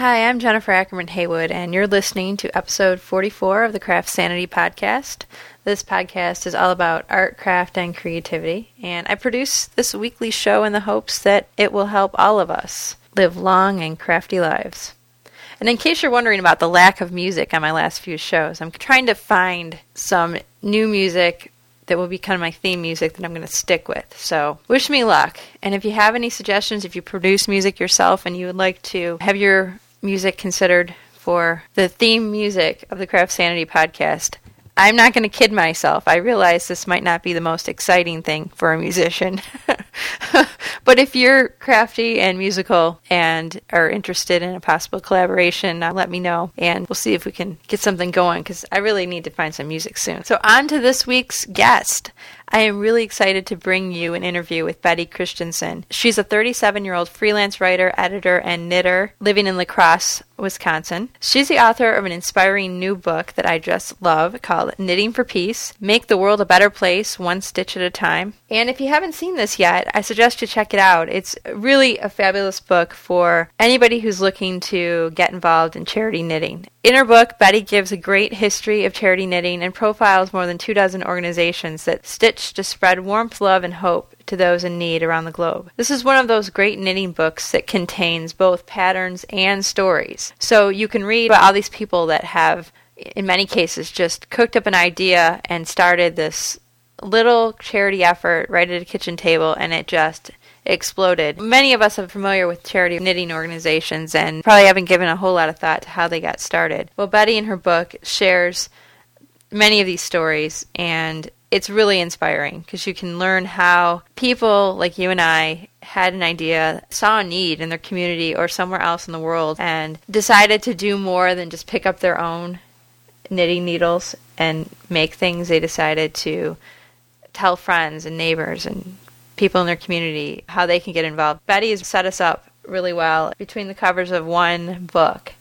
Hi, I'm Jennifer Ackerman Haywood, and you're listening to episode 44 of the CraftSanity podcast. This podcast is all about art, craft, and creativity, and I produce this weekly show in the hopes that it will help all of us live long and crafty lives. And in case you're wondering about the lack of music on my last few shows, I'm trying to find some new music that will be kind of my theme music that I'm going to stick with. So, wish me luck. And if you have any suggestions, if you produce music yourself and you would like to have your music considered for the theme music of the CraftSanity podcast, I'm not going to kid myself. I realize this might not be the most exciting thing for a musician. but if you're crafty and musical and are interested in a possible collaboration, uh, let me know and we'll see if we can get something going because I really need to find some music soon. So, on to this week's guest. I am really excited to bring you an interview with Betty Christiansen. She's a 37 year old freelance writer, editor, and knitter living in La Crosse, Wisconsin. She's the author of an inspiring new book that I just love called Knitting for Peace Make the World a Better Place One Stitch at a Time. And if you haven't seen this yet, I suggest you check it out. It's really a fabulous book for anybody who's looking to get involved in charity knitting. In her book, Betty gives a great history of charity knitting and profiles more than two dozen organizations that stitch to spread warmth, love, and hope to those in need around the globe. This is one of those great knitting books that contains both patterns and stories. So you can read about all these people that have, in many cases, just cooked up an idea and started this little charity effort right at a kitchen table, and it just exploded. Many of us are familiar with charity knitting organizations and probably haven't given a whole lot of thought to how they got started. Well, Betty in her book shares many of these stories and it's really inspiring because you can learn how people like you and I had an idea, saw a need in their community or somewhere else in the world, and decided to do more than just pick up their own knitting needles and make things. They decided to tell friends and neighbors and people in their community how they can get involved. Betty has set us up really well between the covers of one book.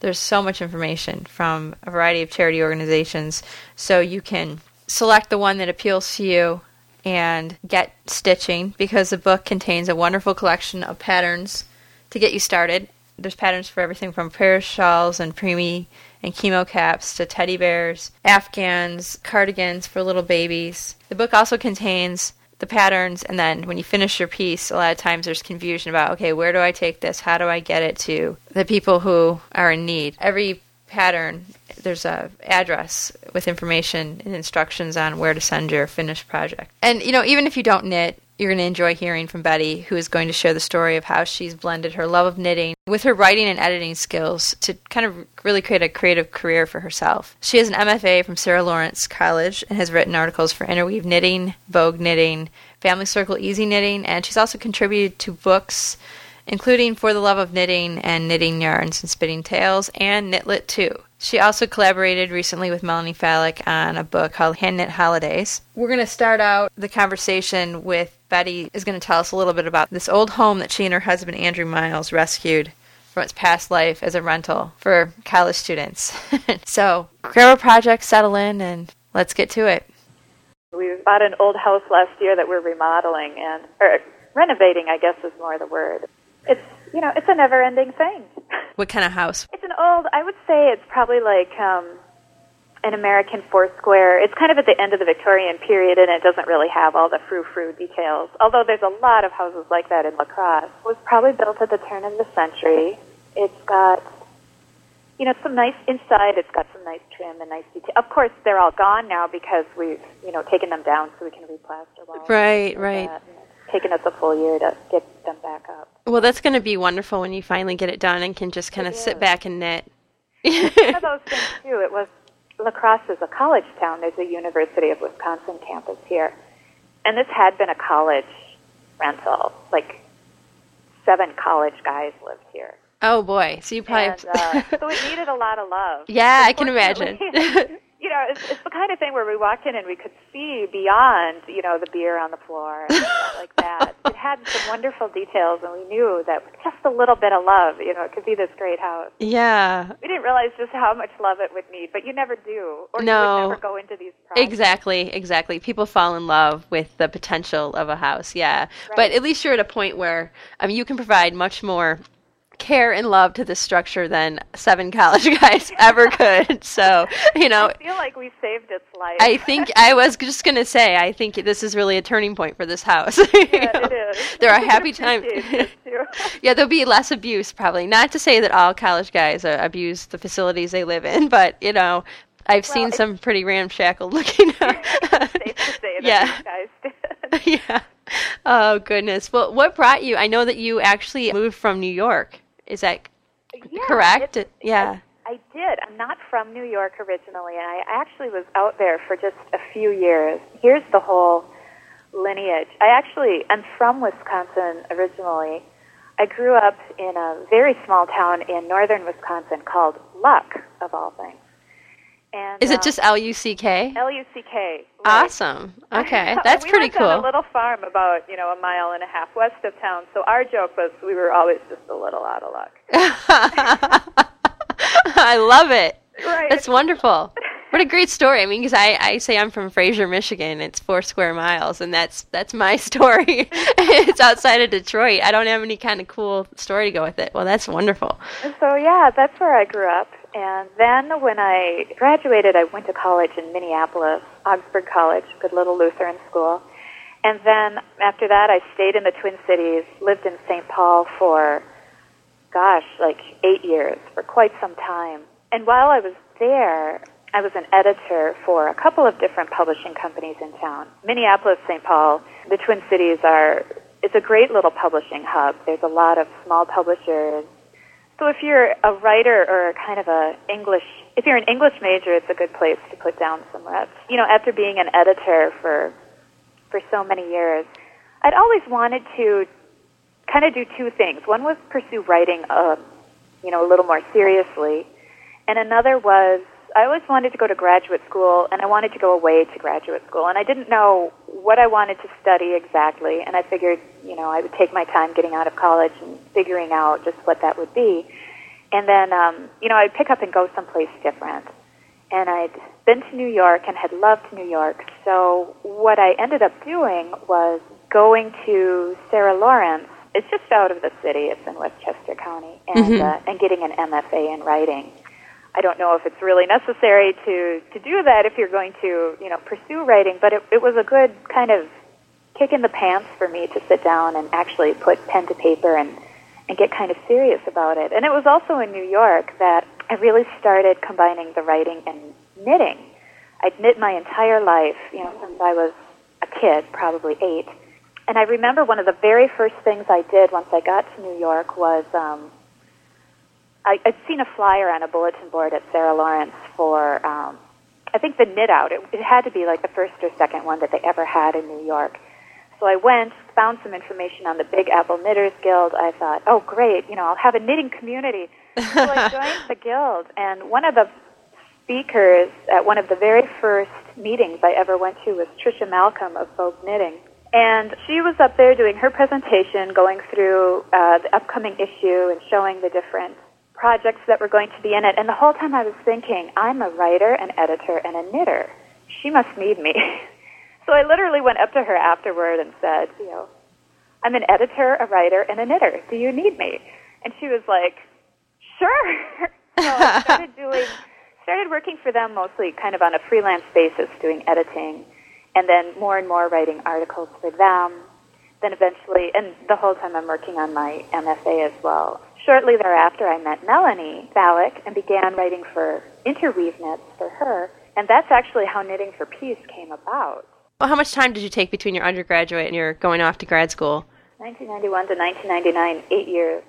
There's so much information from a variety of charity organizations, so you can select the one that appeals to you and get stitching because the book contains a wonderful collection of patterns to get you started. There's patterns for everything from prayer shawls and preemie and chemo caps to teddy bears, afghans, cardigans for little babies. The book also contains the patterns and then when you finish your piece a lot of times there's confusion about okay where do i take this how do i get it to the people who are in need every pattern there's a address with information and instructions on where to send your finished project and you know even if you don't knit you're going to enjoy hearing from Betty, who is going to share the story of how she's blended her love of knitting with her writing and editing skills to kind of really create a creative career for herself. She has an MFA from Sarah Lawrence College and has written articles for Interweave Knitting, Vogue Knitting, Family Circle Easy Knitting, and she's also contributed to books including For the Love of Knitting and Knitting Yarns and Spinning Tales, and Knitlit too. She also collaborated recently with Melanie Falick on a book called Hand Knit Holidays. We're going to start out the conversation with Betty is going to tell us a little bit about this old home that she and her husband Andrew Miles rescued from its past life as a rental for college students. so grab a project, settle in, and let's get to it. We bought an old house last year that we're remodeling and or renovating, I guess is more the word. It's you know, it's a never ending thing. What kind of house? It's an old I would say it's probably like um an American Foursquare. It's kind of at the end of the Victorian period, and it doesn't really have all the frou-frou details. Although there's a lot of houses like that in La Crosse. It was probably built at the turn of the century. It's got, you know, some nice inside. It's got some nice trim and nice detail. Of course, they're all gone now because we've, you know, taken them down so we can replaster walls. Right, right. That. Taken us a full year to get them back up. Well, that's going to be wonderful when you finally get it done and can just kind of sit back and knit. One of those things too. It was La Crosse is a college town. There's a University of Wisconsin campus here. And this had been a college rental. Like seven college guys lived here. Oh boy. So you probably And, uh, so it needed a lot of love. Yeah, I can imagine. You know, it's, it's the kind of thing where we walked in and we could see beyond, you know, the beer on the floor and stuff like that. It had some wonderful details, and we knew that with just a little bit of love, you know, it could be this great house. Yeah. We didn't realize just how much love it would need, but you never do, or No. you would never go into these projects. Exactly, exactly. People fall in love with the potential of a house, yeah. But at least you're at a point where I mean you can provide much more care and love to this structure than seven college guys ever could. So, you know, I feel like we saved its life. I think I was just going to say, I think this is really a turning point for this house. yeah, it is. There are happy times. appreciate it, too. yeah, there'll be less abuse probably. Not to say that all college guys uh, abuse the facilities they live in, but you know, I've Well, seen some pretty ramshackle looking. Safe to say Yeah. guys did. yeah. Oh goodness. Well, what brought you? I know that you actually moved from New York. Is that uh, Yeah, correct? it- uh, yeah. I did. I'm not from New York originally, and I actually was out there for just a few years. Here's the whole lineage. I actually am from Wisconsin originally. I grew up in a very small town in northern Wisconsin called Luck, of all things. And Is it um, just L U C K? L U C K? Awesome. Okay, that's we pretty lived on cool. a little farm about you know a mile and a half west of town. So our joke was we were always just a little out of luck. I love it. Right. That's wonderful. What a great story. I mean, because I, I say I'm from Fraser, Michigan. It's four square miles, and that's that's my story. it's outside of Detroit. I don't have any kind of cool story to go with it. Well, that's wonderful. So yeah, that's where I grew up. And then when I graduated, I went to college in Minneapolis, Augsburg College, good little Lutheran school. And then after that, I stayed in the Twin Cities, lived in St. Paul for, gosh, like eight years, for quite some time. And while I was there, I was an editor for a couple of different publishing companies in town. Minneapolis, St. Paul, the Twin Cities are, it's a great little publishing hub. There's a lot of small publishers, so if you're a writer or kind of a English, if you're an English major, it's a good place to put down some reps. You know, after being an editor for for so many years, I'd always wanted to kind of do two things. One was pursue writing, uh, you know, a little more seriously, and another was I always wanted to go to graduate school, and I wanted to go away to graduate school, and I didn't know what I wanted to study exactly, and I figured, you know, I would take my time getting out of college and figuring out just what that would be, and then, um, you know, I'd pick up and go someplace different. And I'd been to New York and had loved New York, so what I ended up doing was going to Sarah Lawrence. It's just out of the city. It's in Westchester County, and Mhm. uh, and getting an MFA in writing. I don't know if it's really necessary to to do that if you're going to you know pursue writing, but it, it was a good kind of kick in the pants for me to sit down and actually put pen to paper and and get kind of serious about it. And it was also in New York that I really started combining the writing and knitting. I'd knit my entire life, you know, since I was a kid, probably eight. And I remember one of the very first things I did once I got to New York was um, I, I'd seen a flyer on a bulletin board at Sarah Lawrence for, um, I think the knit out. It, it had to be like the first or second one that they ever had in New York. So I went, found some information on the Big Apple Knitters Guild. I thought, oh, great, you know, I'll have a knitting community. So I joined the guild, and one of the speakers at one of the very first meetings I ever went to was Trisha Malcolm of Vogue Knitting. And she was up there doing her presentation, going through uh, the upcoming issue and showing the different projects that were going to be in it. And the whole time I was thinking, I'm a writer, an editor, and a knitter. She must need me. so I literally went up to her afterward and said, you know, I'm an editor, a writer, and a knitter. Do you need me? And she was like, sure. so I started doing, started working for them mostly kind of on a freelance basis, doing editing, and then more and more writing articles for them. Then eventually, and the whole time I'm working on my MFA as well. Shortly thereafter, I met Melanie Falick and began writing for Interweave Knits for her, and that's actually how Knitting for Peace came about. Well, how much time did you take between your undergraduate and your going off to grad school? 1991 to 1999, eight years.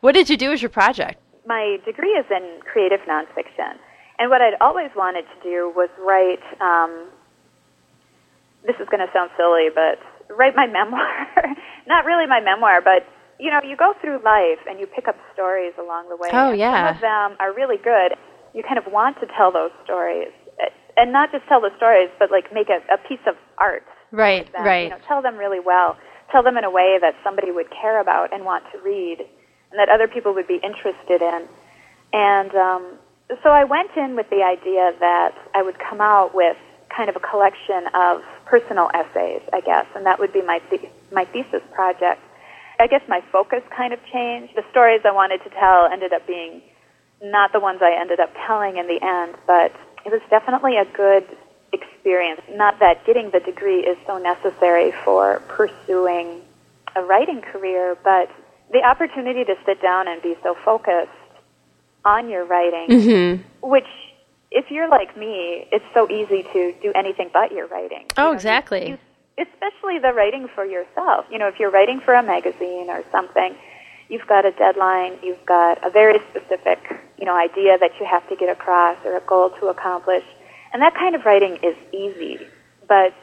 What did you do as your project? My degree is in creative nonfiction, and what I'd always wanted to do was write. Um, this is going to sound silly, but write my memoir. Not really my memoir, but you know, you go through life and you pick up stories along the way. Oh, yeah. Some of them are really good. You kind of want to tell those stories, and not just tell the stories, but like make a, a piece of art. Right, right. You know, tell them really well. Tell them in a way that somebody would care about and want to read, and that other people would be interested in. And um, so I went in with the idea that I would come out with kind of a collection of personal essays, I guess, and that would be my the- my thesis project. I guess my focus kind of changed. The stories I wanted to tell ended up being not the ones I ended up telling in the end, but it was definitely a good experience. Not that getting the degree is so necessary for pursuing a writing career, but the opportunity to sit down and be so focused on your writing, Mm-hmm. which if you're like me, it's so easy to do anything but your writing. Oh, You know, exactly. you- especially the writing for yourself. You know, if you're writing for a magazine or something, you've got a deadline, you've got a very specific, you know, idea that you have to get across or a goal to accomplish. And that kind of writing is easy. But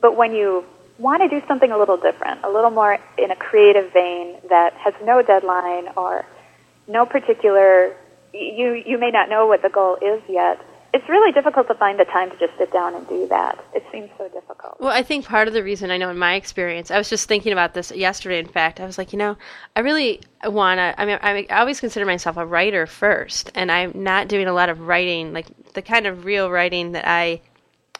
but when you want to do something a little different, a little more in a creative vein that has no deadline or no particular you you may not know what the goal is yet. It's really difficult to find the time to just sit down and do that. It seems so difficult. Well, I think part of the reason I know in my experience, I was just thinking about this yesterday. In fact, I was like, you know, I really want to. I mean, I always consider myself a writer first, and I'm not doing a lot of writing, like the kind of real writing that I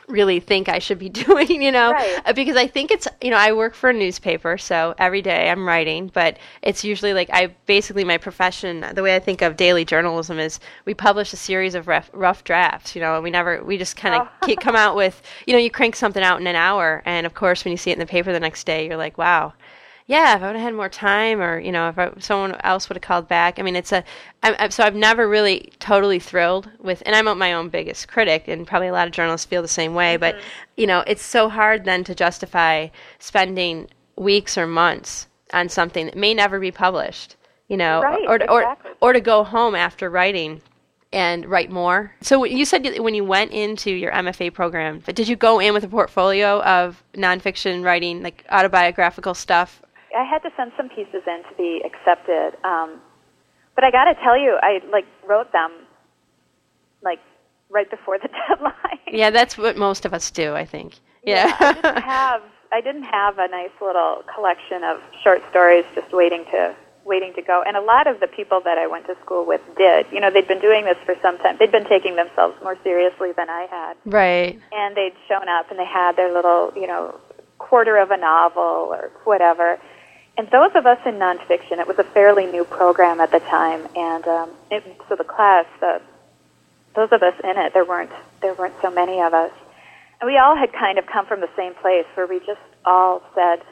really think I should be doing, you know, Right. Uh, because I think it's, you know, I work for a newspaper, so every day I'm writing, but it's usually like I basically my profession, the way I think of daily journalism is we publish a series of rough, rough drafts, you know, and we never, we just kind of Oh. come out with, you know, you crank something out in an hour, and of course, when you see it in the paper the next day, you're like, wow. Yeah, if I would have had more time, or you know, if I, someone else would have called back. I mean, it's a. I'm, I'm, so I've never really totally thrilled with, and I'm my own biggest critic, and probably a lot of journalists feel the same way. But mm-hmm. you know, it's so hard then to justify spending weeks or months on something that may never be published. You know, Right, or, or exactly. or to go home after writing and write more. So you said when you went into your MFA program, but did you go in with a portfolio of nonfiction writing, like autobiographical stuff? I had to send some pieces in to be accepted. Um, but I got to tell you, I like wrote them like right before the deadline. Yeah, that's what most of us do, I think. Yeah. I didn't have I didn't have a nice little collection of short stories just waiting to waiting to go. And a lot of the people that I went to school with did. You know, they'd been doing this for some time. They'd been taking themselves more seriously than I had. right. and they'd shown up and they had their little, you know, quarter of a novel or whatever. And those of us in nonfiction, it was a fairly new program at the time, and um, it, so the class, the, those of us in it, there weren't there weren't so many of us, and we all had kind of come from the same place where we just all said,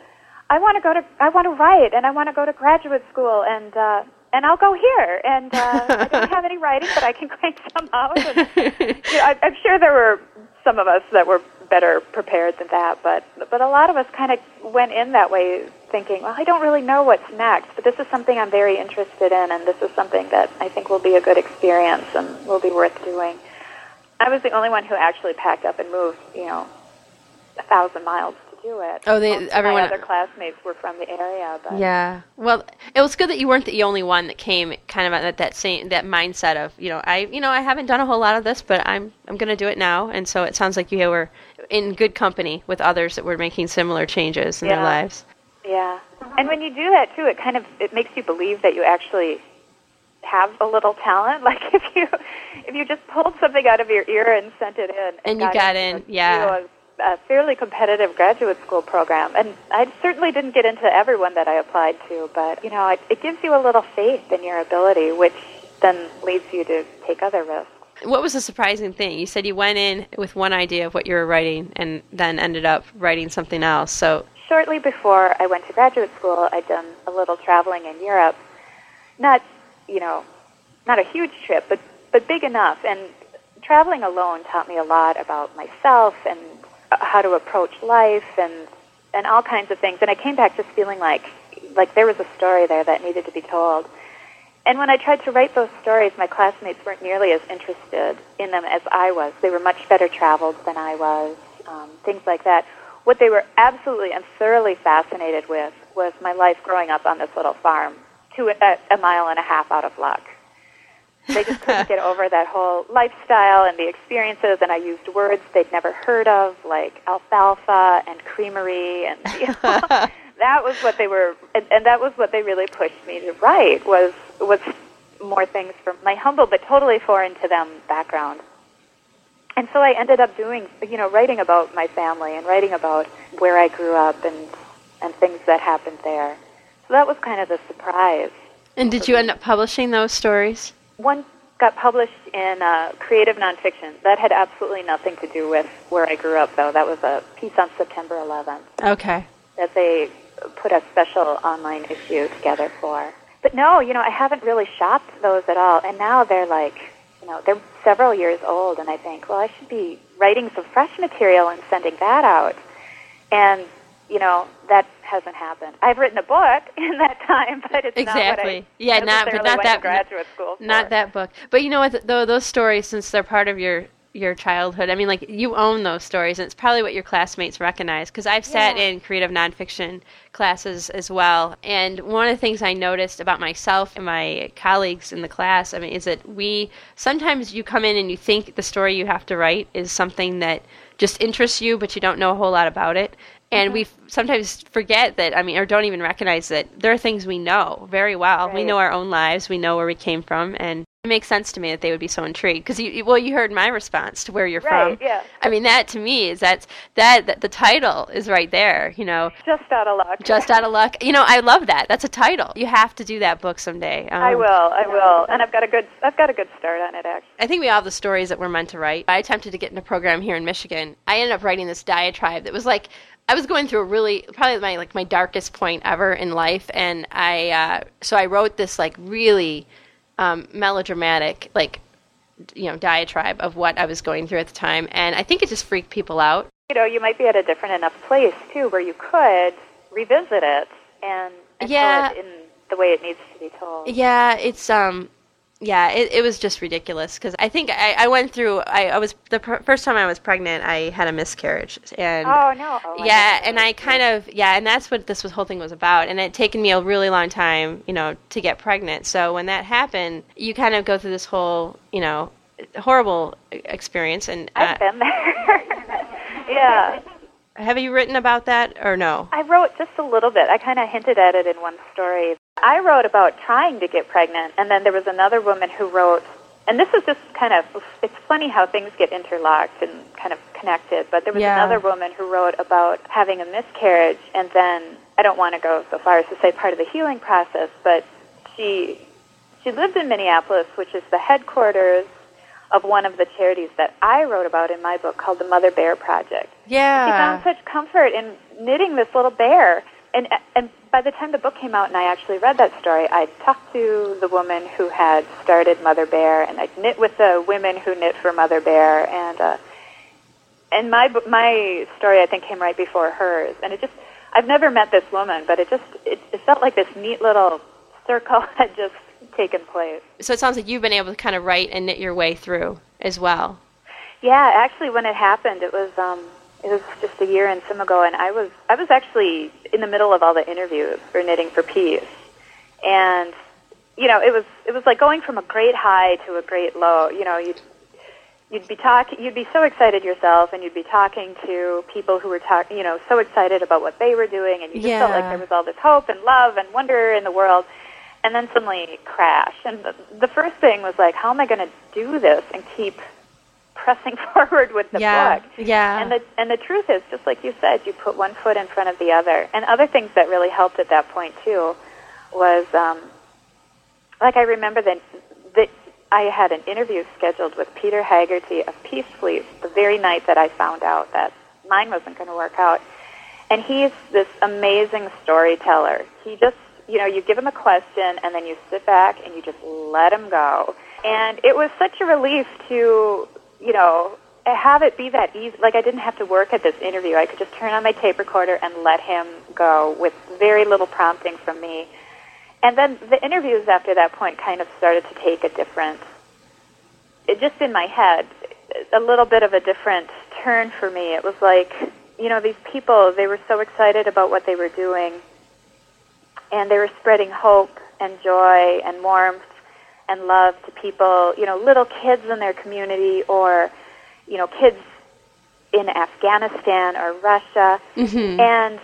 "I want to go to I want to write, and I want to go to graduate school, and uh, and I'll go here, and uh, I don't have any writing, but I can crank some out." And, you know, I, I'm sure there were some of us that were better prepared than that, but but a lot of us kind of went in that way, thinking, well, I don't really know what's next, but this is something I'm very interested in, and this is something that I think will be a good experience and will be worth doing. I was the only one who actually packed up and moved, you know, a thousand miles to do it. Oh, they- Most everyone- my other classmates were from the area, but Yeah. Well, it was good that you weren't the only one that came kind of at that same that mindset of, you know, I you know, I haven't done a whole lot of this, but I'm I'm going to do it now. And so it sounds like you were in good company with others that were making similar changes in their lives. Yeah. And when you do that too, it kind of it makes you believe that you actually have a little talent. Like if you if you just pulled something out of your ear and sent it in, And you got in, into a- yeah. a, a fairly competitive graduate school program. And I certainly didn't get into everyone that I applied to, but you know, it, it gives you a little faith in your ability, which then leads you to take other risks. What was the surprising thing? You said you went in with one idea of what you were writing and then ended up writing something else. So, Shortly before I went to graduate school, I'd done a little traveling in Europe. Not, you know, not a huge trip, but but big enough. And traveling alone taught me a lot about myself and how to approach life and and all kinds of things. And I came back just feeling like like there was a story there that needed to be told. And when I tried to write those stories, my classmates weren't nearly as interested in them as I was. They were much better traveled than I was, um, things like that. What they were absolutely and thoroughly fascinated with was my life growing up on this little farm, two, a, a mile and a half out of luck. They just couldn't get over that whole lifestyle and the experiences, and I used words they'd never heard of, like alfalfa and creamery, and you know, that was what they were, and, and that was what they really pushed me to write was was more things from my humble but totally foreign to them background. And so I ended up doing, you know, writing about my family and writing about where I grew up and and things that happened there. So that was kind of the surprise. And did you end up publishing those stories? One got published in uh, creative nonfiction. That had absolutely nothing to do with where I grew up, though. That was a piece on September 11th. Okay. That they put a special online issue together for. But no, you know, I haven't really shopped those at all. And now they're like, you know, they're several years old, and I think, well, I should be writing some fresh material and sending that out. And you know, that hasn't happened. I've written a book in that time, but it's exactly. not what I Exactly. yeah, not but not that graduate school. For. Not that book. But you know what? Though those stories, since they're part of your your childhood, I mean, like you own those stories, and it's probably what your classmates recognize. Because I've sat yeah. in creative nonfiction classes as well, and one of the things I noticed about myself and my colleagues in the class, I mean, is that we sometimes you come in and you think the story you have to write is something that just interests you, but you don't know a whole lot about it and mm-hmm. we sometimes forget that i mean or don't even recognize that there are things we know very well right. we know our own lives we know where we came from and it makes sense to me that they would be so intrigued because you well you heard my response to where you're right, from yeah. I mean that to me is that's that, that the title is right there you know. Just out of luck. Just out of luck. You know i love that. That's a title. You have to do that book someday. Um, i will i will. And i've got a good i've got a good start on it actually. I think we all have the stories that we're meant to write. I attempted to get in a program here in michigan. I ended up writing this diatribe that was like I was going through a really probably my like my darkest point ever in life, and I uh, so I wrote this like really um, melodramatic like you know diatribe of what I was going through at the time, and I think it just freaked people out. You know, you might be at a different enough place too where you could revisit it and, and yeah. tell it in the way it needs to be told. Yeah, it's um yeah, it, it was just ridiculous because I think I, I went through. I, I was the pr- first time I was pregnant. I had a miscarriage, and oh no, oh, yeah, I and I kind of yeah, and that's what this was, whole thing was about. And it had taken me a really long time, you know, to get pregnant. So when that happened, you kind of go through this whole, you know, horrible experience. And uh, I've been there. yeah. Have you written about that or no? I wrote just a little bit. I kind of hinted at it in one story. I wrote about trying to get pregnant, and then there was another woman who wrote, and this is just kind of, it's funny how things get interlocked and kind of connected, but there was yeah. another woman who wrote about having a miscarriage, and then, I don't want to go so far as to say part of the healing process, but she, she lived in Minneapolis, which is the headquarters of one of the charities that I wrote about in my book called the Mother Bear Project. Yeah. She found such comfort in knitting this little bear. And, and by the time the book came out and I actually read that story, I talked to the woman who had started Mother Bear, and I knit with the women who knit for Mother Bear, and uh, and my my story I think came right before hers, and it just I've never met this woman, but it just it, it felt like this neat little circle had just taken place. So it sounds like you've been able to kind of write and knit your way through as well. Yeah, actually, when it happened, it was um, it was just a year and some ago, and I was I was actually in the middle of all the interviews for Knitting for Peace, and you know it was it was like going from a great high to a great low. You know, you'd you'd be talking, you'd be so excited yourself, and you'd be talking to people who were talking, you know, so excited about what they were doing, and you just yeah. felt like there was all this hope and love and wonder in the world. And then suddenly crash. And the, the first thing was like, how am I going to do this and keep pressing forward with the yeah, book. Yeah. And the and the truth is, just like you said, you put one foot in front of the other. And other things that really helped at that point too was um, like I remember that that I had an interview scheduled with Peter Haggerty of Peace Fleece the very night that I found out that mine wasn't going to work out. And he's this amazing storyteller. He just you know, you give him a question and then you sit back and you just let him go. And it was such a relief to you know, have it be that easy. Like I didn't have to work at this interview. I could just turn on my tape recorder and let him go with very little prompting from me. And then the interviews after that point kind of started to take a different, it just in my head, a little bit of a different turn for me. It was like, you know, these people, they were so excited about what they were doing, and they were spreading hope and joy and warmth and love to people, you know, little kids in their community or, you know, kids in Afghanistan or Russia. Mm-hmm. And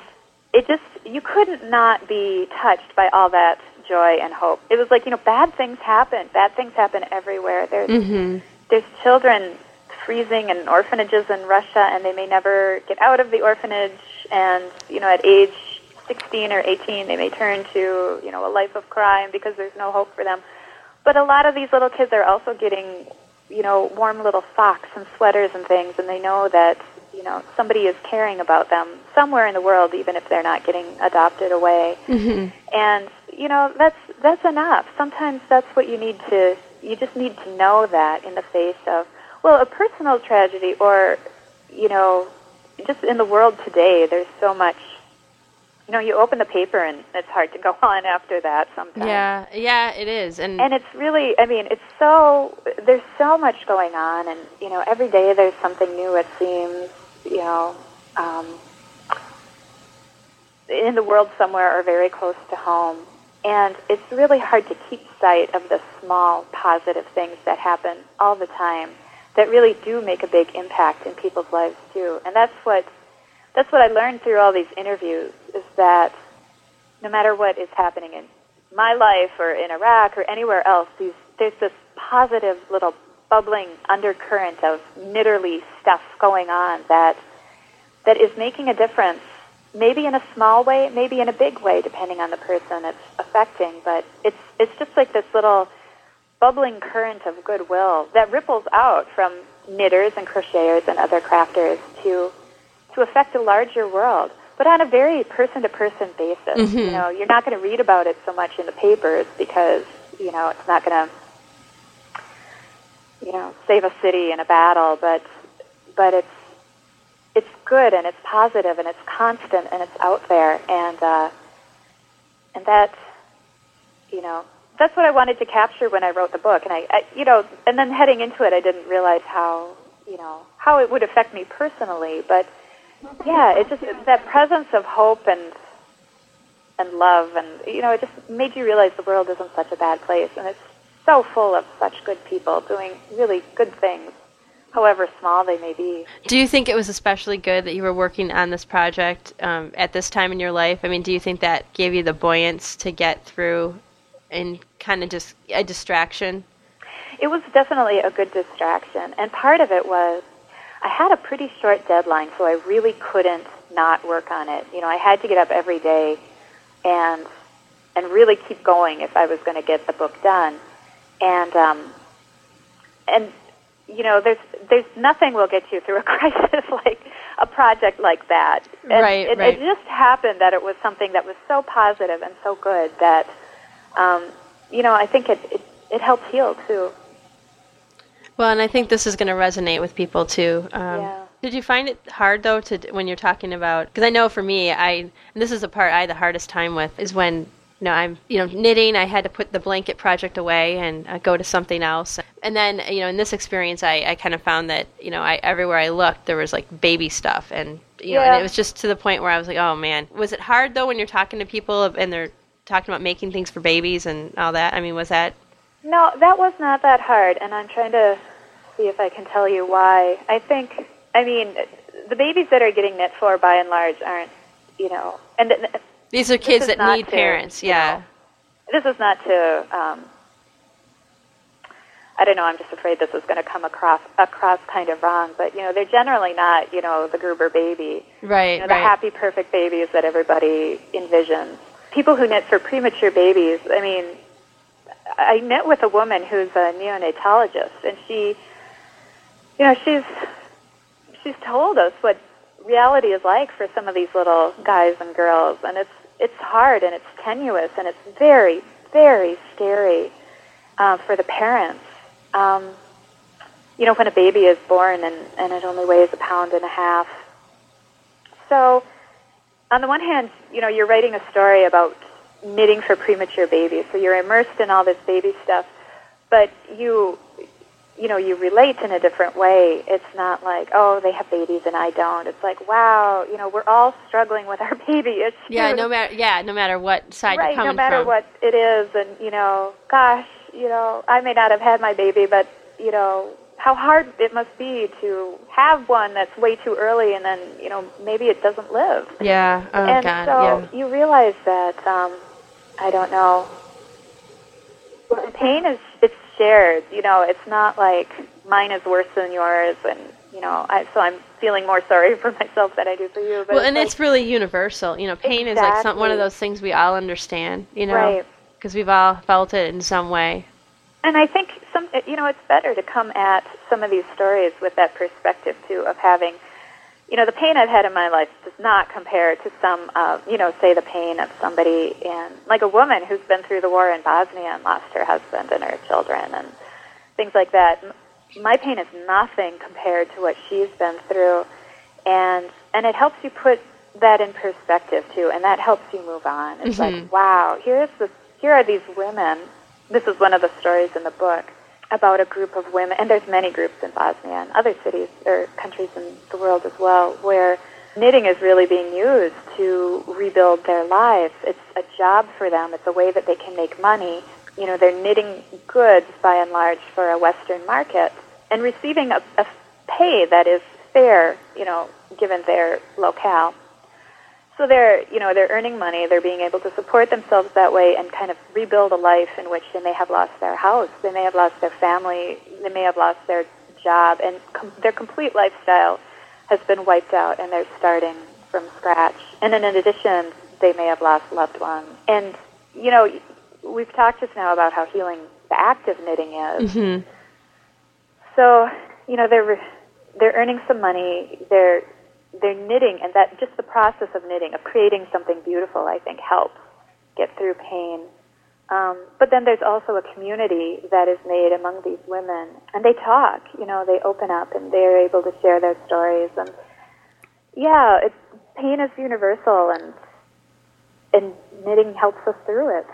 it just, you couldn't not be touched by all that joy and hope. It was like, you know, bad things happen. Bad things happen everywhere. There's, mm-hmm. there's children freezing in orphanages in Russia and they may never get out of the orphanage and, you know, at age 16 or 18, they may turn to, you know, a life of crime because there's no hope for them. But a lot of these little kids are also getting, you know, warm little socks and sweaters and things, and they know that, you know, somebody is caring about them somewhere in the world, even if they're not getting adopted away. Mm-hmm. And you know, that's that's enough. Sometimes that's what you need to. You just need to know that in the face of, well, a personal tragedy, or, you know, just in the world today, there's so much you know, you open the paper and it's hard to go on after that sometimes. Yeah, yeah, it is. And and it's really, I mean, it's so there's so much going on, and you know, every day there's something new. It seems, you know, um, in the world somewhere or very close to home, and it's really hard to keep sight of the small positive things that happen all the time that really do make a big impact in people's lives too. And that's what that's what I learned through all these interviews is that no matter what is happening in my life or in Iraq or anywhere else, these, there's this positive little bubbling undercurrent of knitterly stuff going on that that is making a difference. Maybe in a small way, maybe in a big way, depending on the person it's affecting. But it's it's just like this little bubbling current of goodwill that ripples out from knitters and crocheters and other crafters to to affect a larger world, but on a very person to person basis. Mm-hmm. You know, you're not going to read about it so much in the papers because, you know, it's not going to you know, save a city in a battle, but but it's it's good and it's positive and it's constant and it's out there and uh and that you know that's what I wanted to capture when I wrote the book and I, I you know and then heading into it I didn't realize how you know how it would affect me personally but yeah, it just that presence of hope and and love, and you know, it just made you realize the world isn't such a bad place, and it's so full of such good people doing really good things, however small they may be. Do you think it was especially good that you were working on this project um, at this time in your life? I mean, do you think that gave you the buoyance to get through and kind of just a distraction? It was definitely a good distraction, and part of it was I had a pretty short deadline, so I really couldn't not work on it. You know, I had to get up every day and and really keep going if I was going to get the book done. And um, and you know, there's there's nothing will get you through a crisis like a project like that. And right, it, right. it just happened that it was something that was so positive and so good that um, you know, I think it, it it helped heal too. Well, and I think this is going to resonate with people too. Um, Yeah. Did you find it hard though to when you're talking about? Because I know for me, I and this is the part I had the hardest time with is when you know I'm you know knitting. I had to put the blanket project away and uh, go to something else. And then you know in this experience, I, I kind of found that you know I everywhere I looked there was like baby stuff and you know and it was just to the point where I was like, oh man, was it hard though when you're talking to people and they're talking about making things for babies and all that? I mean, was that No, that was not that hard, and I'm trying to see if I can tell you why. I think, I mean, the babies that are getting knit for, by and large, aren't, you know, and th- these are kids that need to, parents? you Yeah. know, this is not to. Um, I don't know. I'm just afraid this is going to come across across kind of wrong, but you know, they're generally not, you know, the Gerber baby, Right. you know, the right. happy, perfect babies that everybody envisions. People who knit for premature babies. I mean, I knit with a woman who's a neonatologist, and she, you know, she's she's told us what reality is like for some of these little guys and girls, and it's it's hard and it's tenuous and it's very very scary uh, for the parents. Um, you know, when a baby is born and, and it only weighs a pound and a half. So, on the one hand, you know, you're writing a story about knitting for premature babies, so you're immersed in all this baby stuff, but you, you know, you relate in a different way. It's not like, oh, they have babies and I don't. It's like, wow, you know, we're all struggling with our baby issues. Yeah, no matter yeah, no matter what side right, you're coming no matter from. what it is, and you know, gosh, you know, I may not have had my baby, but you know, how hard it must be to have one that's way too early, and then you know, maybe it doesn't live. Yeah. Oh and God. so yeah. you realize that um, I don't know. The pain is shared. You know, it's not like mine is worse than yours, and you know, I, so I'm feeling more sorry for myself than I do for you. But well, and like, it's really universal. You know, pain is like some, one of those things we all understand. You know, Right. because we've all felt it in some way. And I think some, you know, it's better to come at some of these stories with that perspective too of having, you know, the pain I've had in my life does not compare to some of, you know, say the pain of somebody in, like a woman who's been through the war in Bosnia and lost her husband and her children and things like that. My pain is nothing compared to what she's been through, and and it helps you put that in perspective too, and that helps you move on. It's like, mm-hmm. wow, here's this, here are these women. This is one of the stories in the book about a group of women, and there's many groups in Bosnia and other cities or countries in the world as well, where knitting is really being used to rebuild their lives. It's a job for them. It's a way that they can make money. You know, they're knitting goods by and large for a Western market and receiving a, a pay that is fair, you know, given their locale. So they're, you know, they're earning money. They're being able to support themselves that way and kind of rebuild a life in which they may have lost their house, they may have lost their family, they may have lost their job, and com- their complete lifestyle has been wiped out, and they're starting from scratch. And then in addition, they may have lost loved ones. And you know, we've talked just now about how healing the act of knitting is. hmm So, you know, they're they're earning some money. They're they're knitting, and that just the process of knitting, of creating something beautiful, I think helps get through pain. Um, but then there's also a community that is made among these women, and they talk. You know, they open up, and they're able to share their stories. And yeah, it's, pain is universal, and and knitting helps us through it.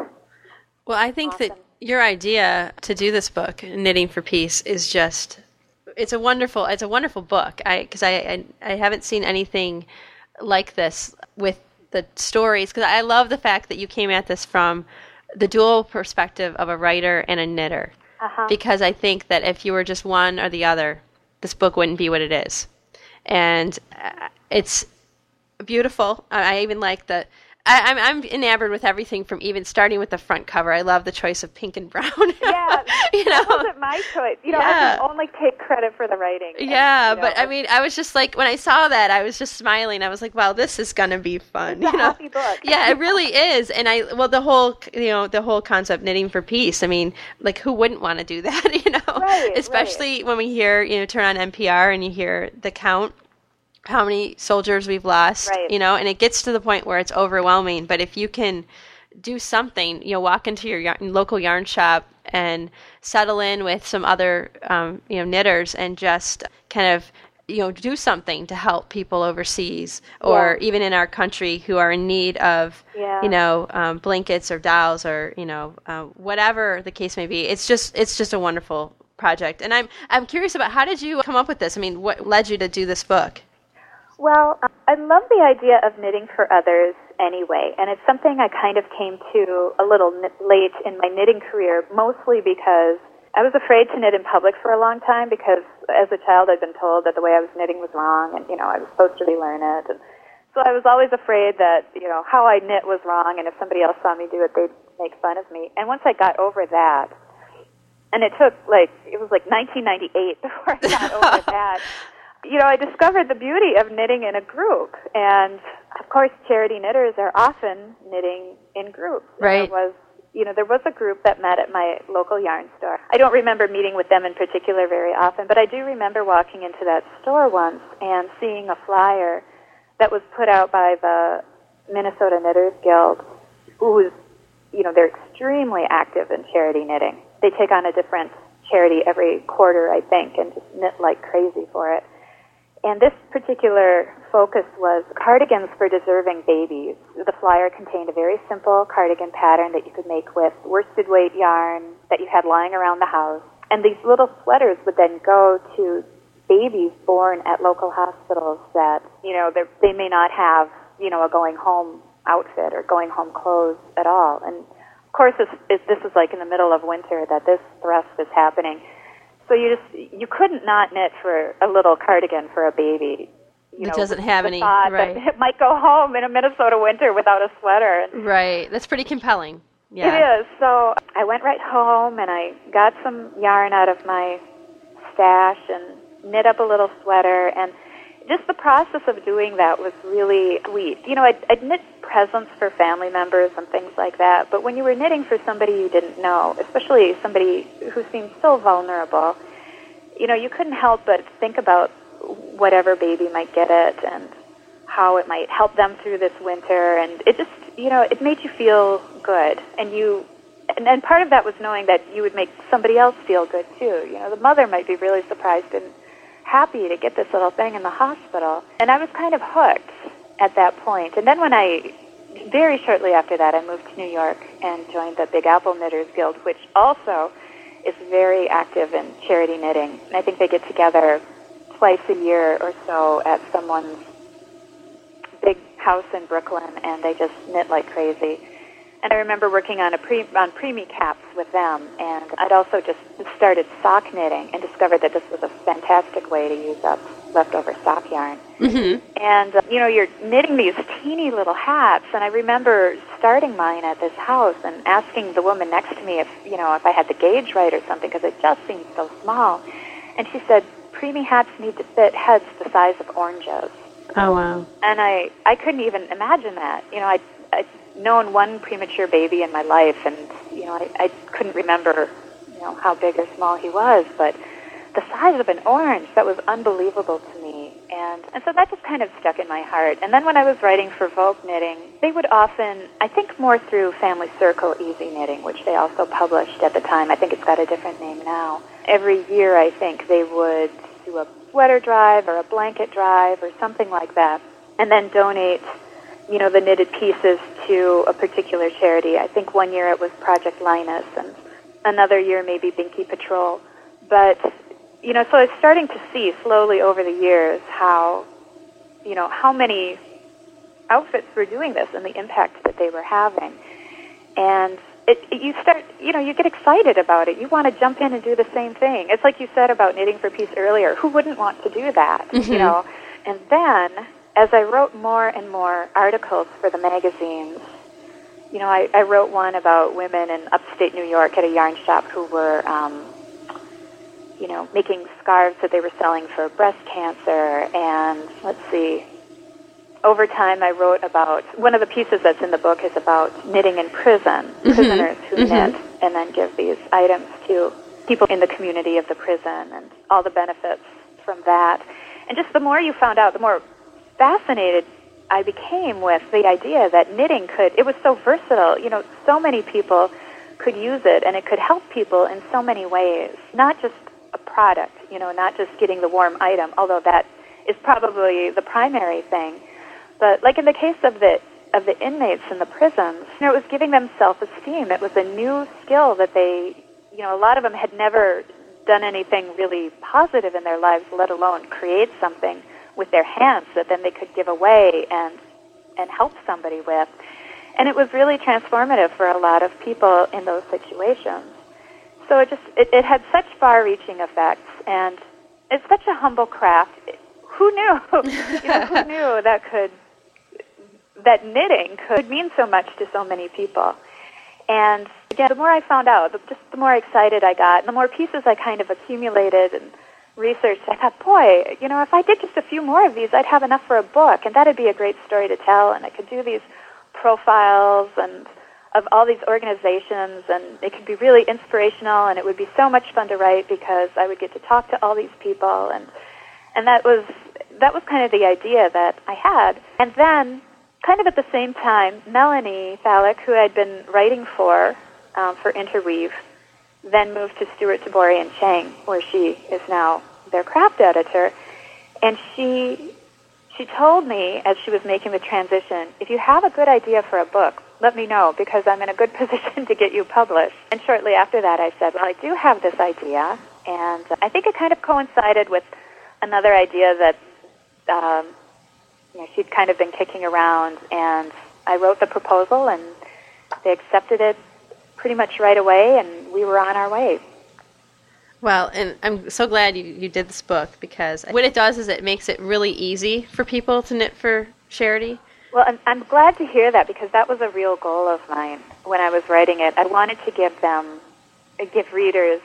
Well, I think that your idea to do this book, Knitting for Peace, is just it's a wonderful it's a wonderful book. I because I, I I haven't seen anything like this with the stories because I love the fact that you came at this from the dual perspective of a writer and a knitter. Uh-huh. Because I think that if you were just one or the other, this book wouldn't be what it is. And uh, it's beautiful. I I even like the. I, I'm I'm enamored with everything from even starting with the front cover. I love the choice of pink and brown. Yeah, you that wasn't my choice. You know, Yeah. I can only take credit for the writing. and, Yeah, you know, but I mean, I was just like when I saw that, I was just smiling. I was like, "Wow, this is gonna be fun." You know? happy book. yeah, it really is. And I, well, the whole, you know, the whole concept knitting for peace. I mean, like, who wouldn't want to do that? You know, Right, especially when we hear, you know, turn on NPR and you hear the count how many soldiers we've lost, Right. you know, and it gets to the point where it's overwhelming. But if you can do something, you know, walk into your yarn, local yarn shop and settle in with some other, um, you know, knitters and just kind of, you know, do something to help people overseas or Yeah. even in our country who are in need of, Yeah. you know, um, blankets or dolls or you know, uh, whatever the case may be. It's just, it's just a wonderful project. And I'm, I'm curious about how did you come up with this? I mean, what led you to do this book? Well, I love the idea of knitting for others anyway, and it's something I kind of came to a little late in my knitting career, mostly because I was afraid to knit in public for a long time because as a child I'd been told that the way I was knitting was wrong and, you know, I was supposed to relearn it. And so I was always afraid that, you know, how I knit was wrong and if somebody else saw me do it, they'd make fun of me. And once I got over that, and it took like, it was like 1998 before I got over that you know, I discovered the beauty of knitting in a group. And of course, charity knitters are often knitting in groups. Right. There was, you know, there was a group that met at my local yarn store. I don't remember meeting with them in particular very often, but I do remember walking into that store once and seeing a flyer that was put out by the Minnesota Knitters Guild, who's, you know, they're extremely active in charity knitting. They take on a different charity every quarter, I think, and just knit like crazy for it. And this particular focus was cardigans for deserving babies. The flyer contained a very simple cardigan pattern that you could make with worsted weight yarn that you had lying around the house. And these little sweaters would then go to babies born at local hospitals that, you know, they're- may not have, you know, a going home outfit or going home clothes at all. And of course, this, it- this is like in the middle of winter that this thrust is happening. So you just you couldn't not knit for a little cardigan for a baby. You It know, doesn't have any- right. It might go home in a Minnesota winter without a sweater. Right. That's pretty compelling. Yeah. It is. So I went right home and I got some yarn out of my stash and knit up a little sweater and just the process of doing that was really sweet. You know, I'd, I'd knit presents for family members and things like that, but when you were knitting for somebody you didn't know, especially somebody who seemed so vulnerable, you know, you couldn't help but think about whatever baby might get it and how it might help them through this winter. And it just you know it made you feel good. And you and, and part of that was knowing that you would make somebody else feel good too. You know the mother might be really surprised and happy to get this little thing in the hospital and i was kind of hooked at that point. and then when i very shortly after that i moved to new york and joined the big apple knitters guild which also is very active in charity knitting and i think they get together twice a year or so at someone's big house in Brooklyn, and they just knit like crazy. And I remember working on a pre on preemie caps with them, and I'd also just started sock knitting and discovered that this was a fantastic way to use up leftover sock yarn. Mm-hmm. And uh, you know, you're knitting these teeny little hats, and I remember starting mine at this house and asking the woman next to me if you know if I had the gauge right or something because it just seemed so small. And she said, preemie hats need to fit heads the size of oranges. Oh wow! And I I couldn't even imagine that. You know, I I'd known one premature baby in my life, and you know I I couldn't remember you know how big or small he was, but the size of an orange that was unbelievable to me, and and so that just kind of stuck in my heart. And then when I was writing for Vogue Knitting, they would often I think more through Family Circle Easy Knitting, which they also published at the time. I think it's got a different name now. Every year, I think they would do a sweater drive or a blanket drive or something like that, and then donate, you know, the knitted pieces to a particular charity. I think one year it was Project Linus, and another year maybe Binky Patrol. But you know, so I was starting to see slowly over the years how, you know, how many outfits were doing this and the impact that they were having, and it, it, you start, you know, you get excited about it. You want to jump in and do the same thing. It's like you said about knitting for peace earlier. Who wouldn't want to do that? Mm-hmm. You know. And then, as I wrote more and more articles for the magazines, you know, I, I wrote one about women in upstate New York at a yarn shop who were, um, you know, making scarves that they were selling for breast cancer. And let's see, over time, I wrote about one of the pieces that's in the book is about knitting in prison, Mm-hmm. prisoners who knit and then give these items to people in the community of the prison and all the benefits from that. And just the more you found out, the more fascinated I became with the idea that knitting could, it was so versatile. You know, so many people could use it and it could help people in so many ways, not just a product, you know, not just getting the warm item, although that is probably the primary thing. But like in the case of the of the inmates in the prisons, you know, it was giving them self-esteem. It was a new skill that they, you know, a lot of them had never done anything really positive in their lives, let alone create something with their hands that then they could give away and and help somebody with. And it was really transformative for a lot of people in those situations. So it just it, it had such far-reaching effects, and it's such a humble craft. Who knew? you know, who knew that could that knitting could mean so much to so many people. And again, the more I found out, the, just the more excited I got, and the more pieces I kind of accumulated and researched. I thought, boy, you know, if I did just a few more of these, I'd have enough for a book, and that'd be a great story to tell. And I could do these profiles and of all these organizations, and it could be really inspirational, and it would be so much fun to write because I would get to talk to all these people, and and that was that was kind of the idea that I had. And then kind of at the same time, Melanie Falick, who I'd been writing for um, for Interweave, then moved to Stewart Tabori and Chang, where she is now their craft editor. And she she told me as she was making the transition, if you have a good idea for a book, let me know because I'm in a good position to get you published. And shortly after that, I said, well, I do have this idea, and I think it kind of coincided with another idea that um, you know, she'd kind of been kicking around, and I wrote the proposal, and they accepted it pretty much right away, and we were on our way. Well, and I'm so glad you, you did this book because what it does is it makes it really easy for people to knit for charity. Well, I'm, I'm glad to hear that because that was a real goal of mine when I was writing it. I wanted to give them, uh, give readers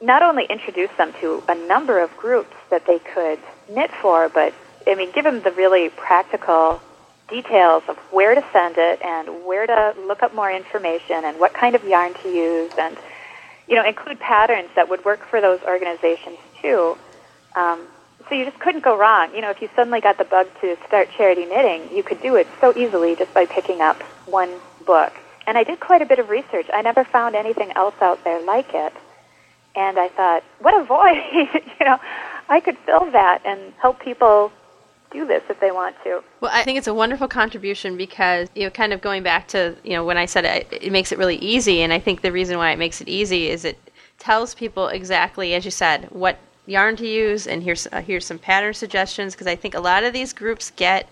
not only introduce them to a number of groups that they could knit for, but I mean, give them the really practical details of where to send it and where to look up more information and what kind of yarn to use and you know include patterns that would work for those organizations too. Um, so you just couldn't go wrong. You know, if you suddenly got the bug to start charity knitting, you could do it so easily just by picking up one book. And I did quite a bit of research. I never found anything else out there like it. And I thought, what a void! you know, I could fill that and help people do this if they want to. Well, I think it's a wonderful contribution because you know, kind of going back to you know when I said it, it makes it really easy, and I think the reason why it makes it easy is it tells people exactly, as you said, what yarn to use, and here's uh, here's some pattern suggestions because I think a lot of these groups get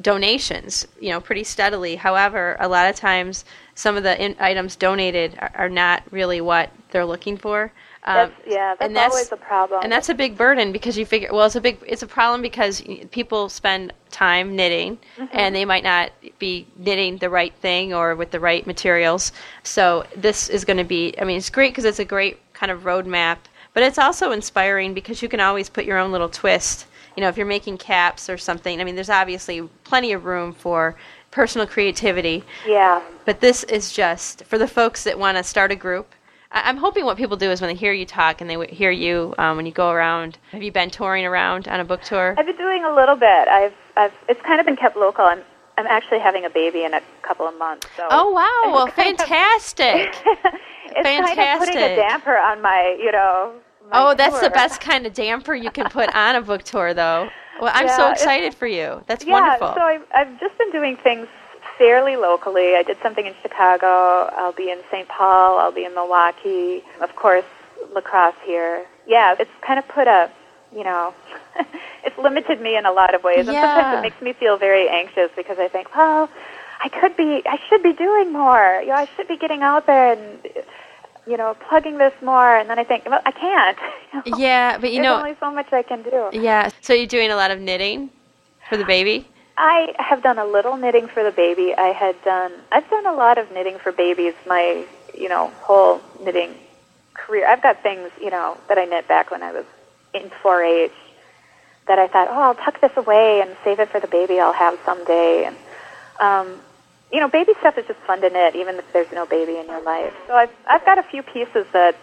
donations, you know, pretty steadily. However, a lot of times some of the in- items donated are, are, not really what they're looking for. Um, that's, yeah, that's, that's, always a problem. And that's a big burden because you figure, well, it's a big, it's a problem because people spend time knitting mm-hmm. and they might not be knitting the right thing or with the right materials. So this is going to be, I mean, it's great because it's a great kind of roadmap, but it's also inspiring because you can always put your own little twist. You know, if you're making caps or something, I mean, there's obviously plenty of room for personal creativity. Yeah. But this is just for the folks that want to start a group I- am hoping what people do is when they hear you talk and they hear you um, when you go around. Have you been touring around on a book tour? I've been doing a little bit. I've, I've, it's kind of been kept local. I'm, I'm actually having a baby in a couple of months. So oh wow! Well, fantastic. Of, it's fantastic. kind of putting a damper on my, you know. My oh, that's tour. the best kind of damper you can put on a book tour, though. Well, I'm yeah, so excited for you. That's yeah, wonderful. so I've, I've just been doing things fairly locally. I did something in Chicago. I'll be in St. Paul. I'll be in Milwaukee. Of course, La Crosse here. Yeah, it's kind of put a, you know, it's limited me in a lot of ways. And yeah. sometimes it makes me feel very anxious because I think, well, I could be, I should be doing more. You know, I should be getting out there and, you know, plugging this more. And then I think, well, I can't. You know? Yeah, but you There's know, only so much I can do. Yeah. So you're doing a lot of knitting for the baby? I have done a little knitting for the baby. I had done I've done a lot of knitting for babies my, you know, whole knitting career. I've got things, you know, that I knit back when I was in 4-H that I thought, "Oh, I'll tuck this away and save it for the baby I'll have someday." And um you know, baby stuff is just fun to knit even if there's no baby in your life. So I've I've got a few pieces that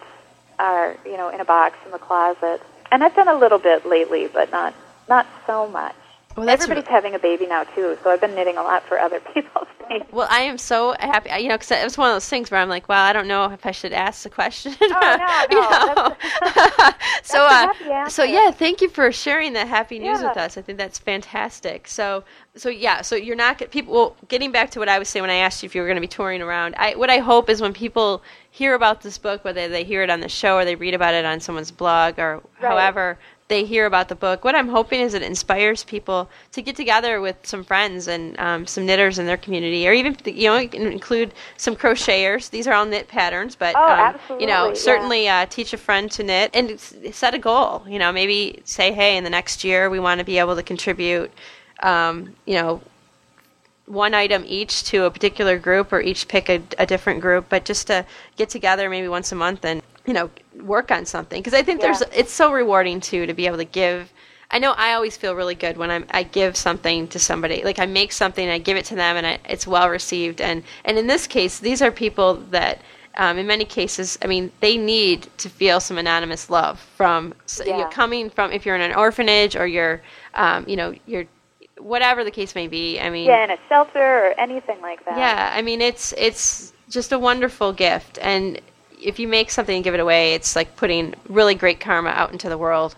are, you know, in a box in the closet. And I've done a little bit lately, but not not so much. Well, Everybody's having a baby now too, so I've been knitting a lot for other people's babies. Well, I am so happy, you know, because it was one of those things where I'm like, well, I don't know if I should ask the question. Oh no, no. That's, so, uh, so yeah, thank you for sharing that happy news yeah. with us. I think that's fantastic. So, so yeah, so you're not people. Well, getting back to what I was saying when I asked you if you were going to be touring around, I what I hope is when people hear about this book, whether they hear it on the show or they read about it on someone's blog or right. however they hear about the book. What I'm hoping is it inspires people to get together with some friends and um, some knitters in their community, or even you know include some crocheters. These are all knit patterns, but oh, um, you know certainly yeah. uh, teach a friend to knit and set a goal. You know, maybe say, hey, in the next year we want to be able to contribute. Um, you know, one item each to a particular group or each pick a, a, different group, but just to get together maybe once a month and you know work on something because I think yeah. there's it's so rewarding too to be able to give. I know I always feel really good when I'm I give something to somebody like I make something and I give it to them and I, it's well received and and in this case these are people that um, in many cases I mean they need to feel some anonymous love from yeah. you're coming from if you're in an orphanage or you're um, you know you're whatever the case may be. I mean, yeah, in a shelter or anything like that. Yeah, I mean it's it's just a wonderful gift and if you make something and give it away, it's like putting really great karma out into the world.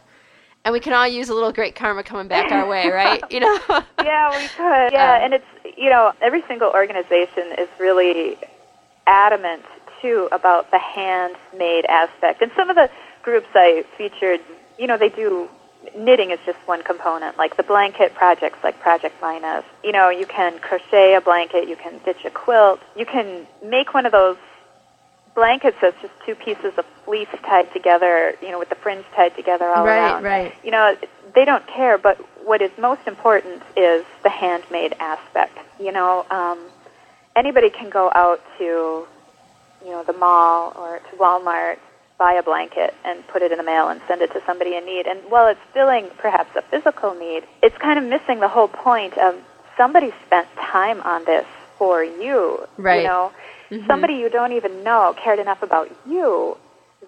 And we can all use a little great karma coming back our way, right? You know? yeah, we could. Yeah, um, and it's, you know, every single organization is really adamant, too, about the handmade aspect. And some of the groups I featured, you know, they do knitting is just one component, like the blanket projects like Project Linus. You know, you can crochet a blanket, you can stitch a quilt, you can make one of those blankets that's just two pieces of fleece tied together, you know, with the fringe tied together all right, around. Right, right. You know, they don't care, but what is most important is the handmade aspect. You know, um, anybody can go out to, you know, the mall or to Walmart buy a blanket and put it in the mail and send it to somebody in need. And while it's filling perhaps a physical need, it's kind of missing the whole point of somebody spent time on this for you. Right. You know, mm-hmm. somebody you don't even know cared enough about you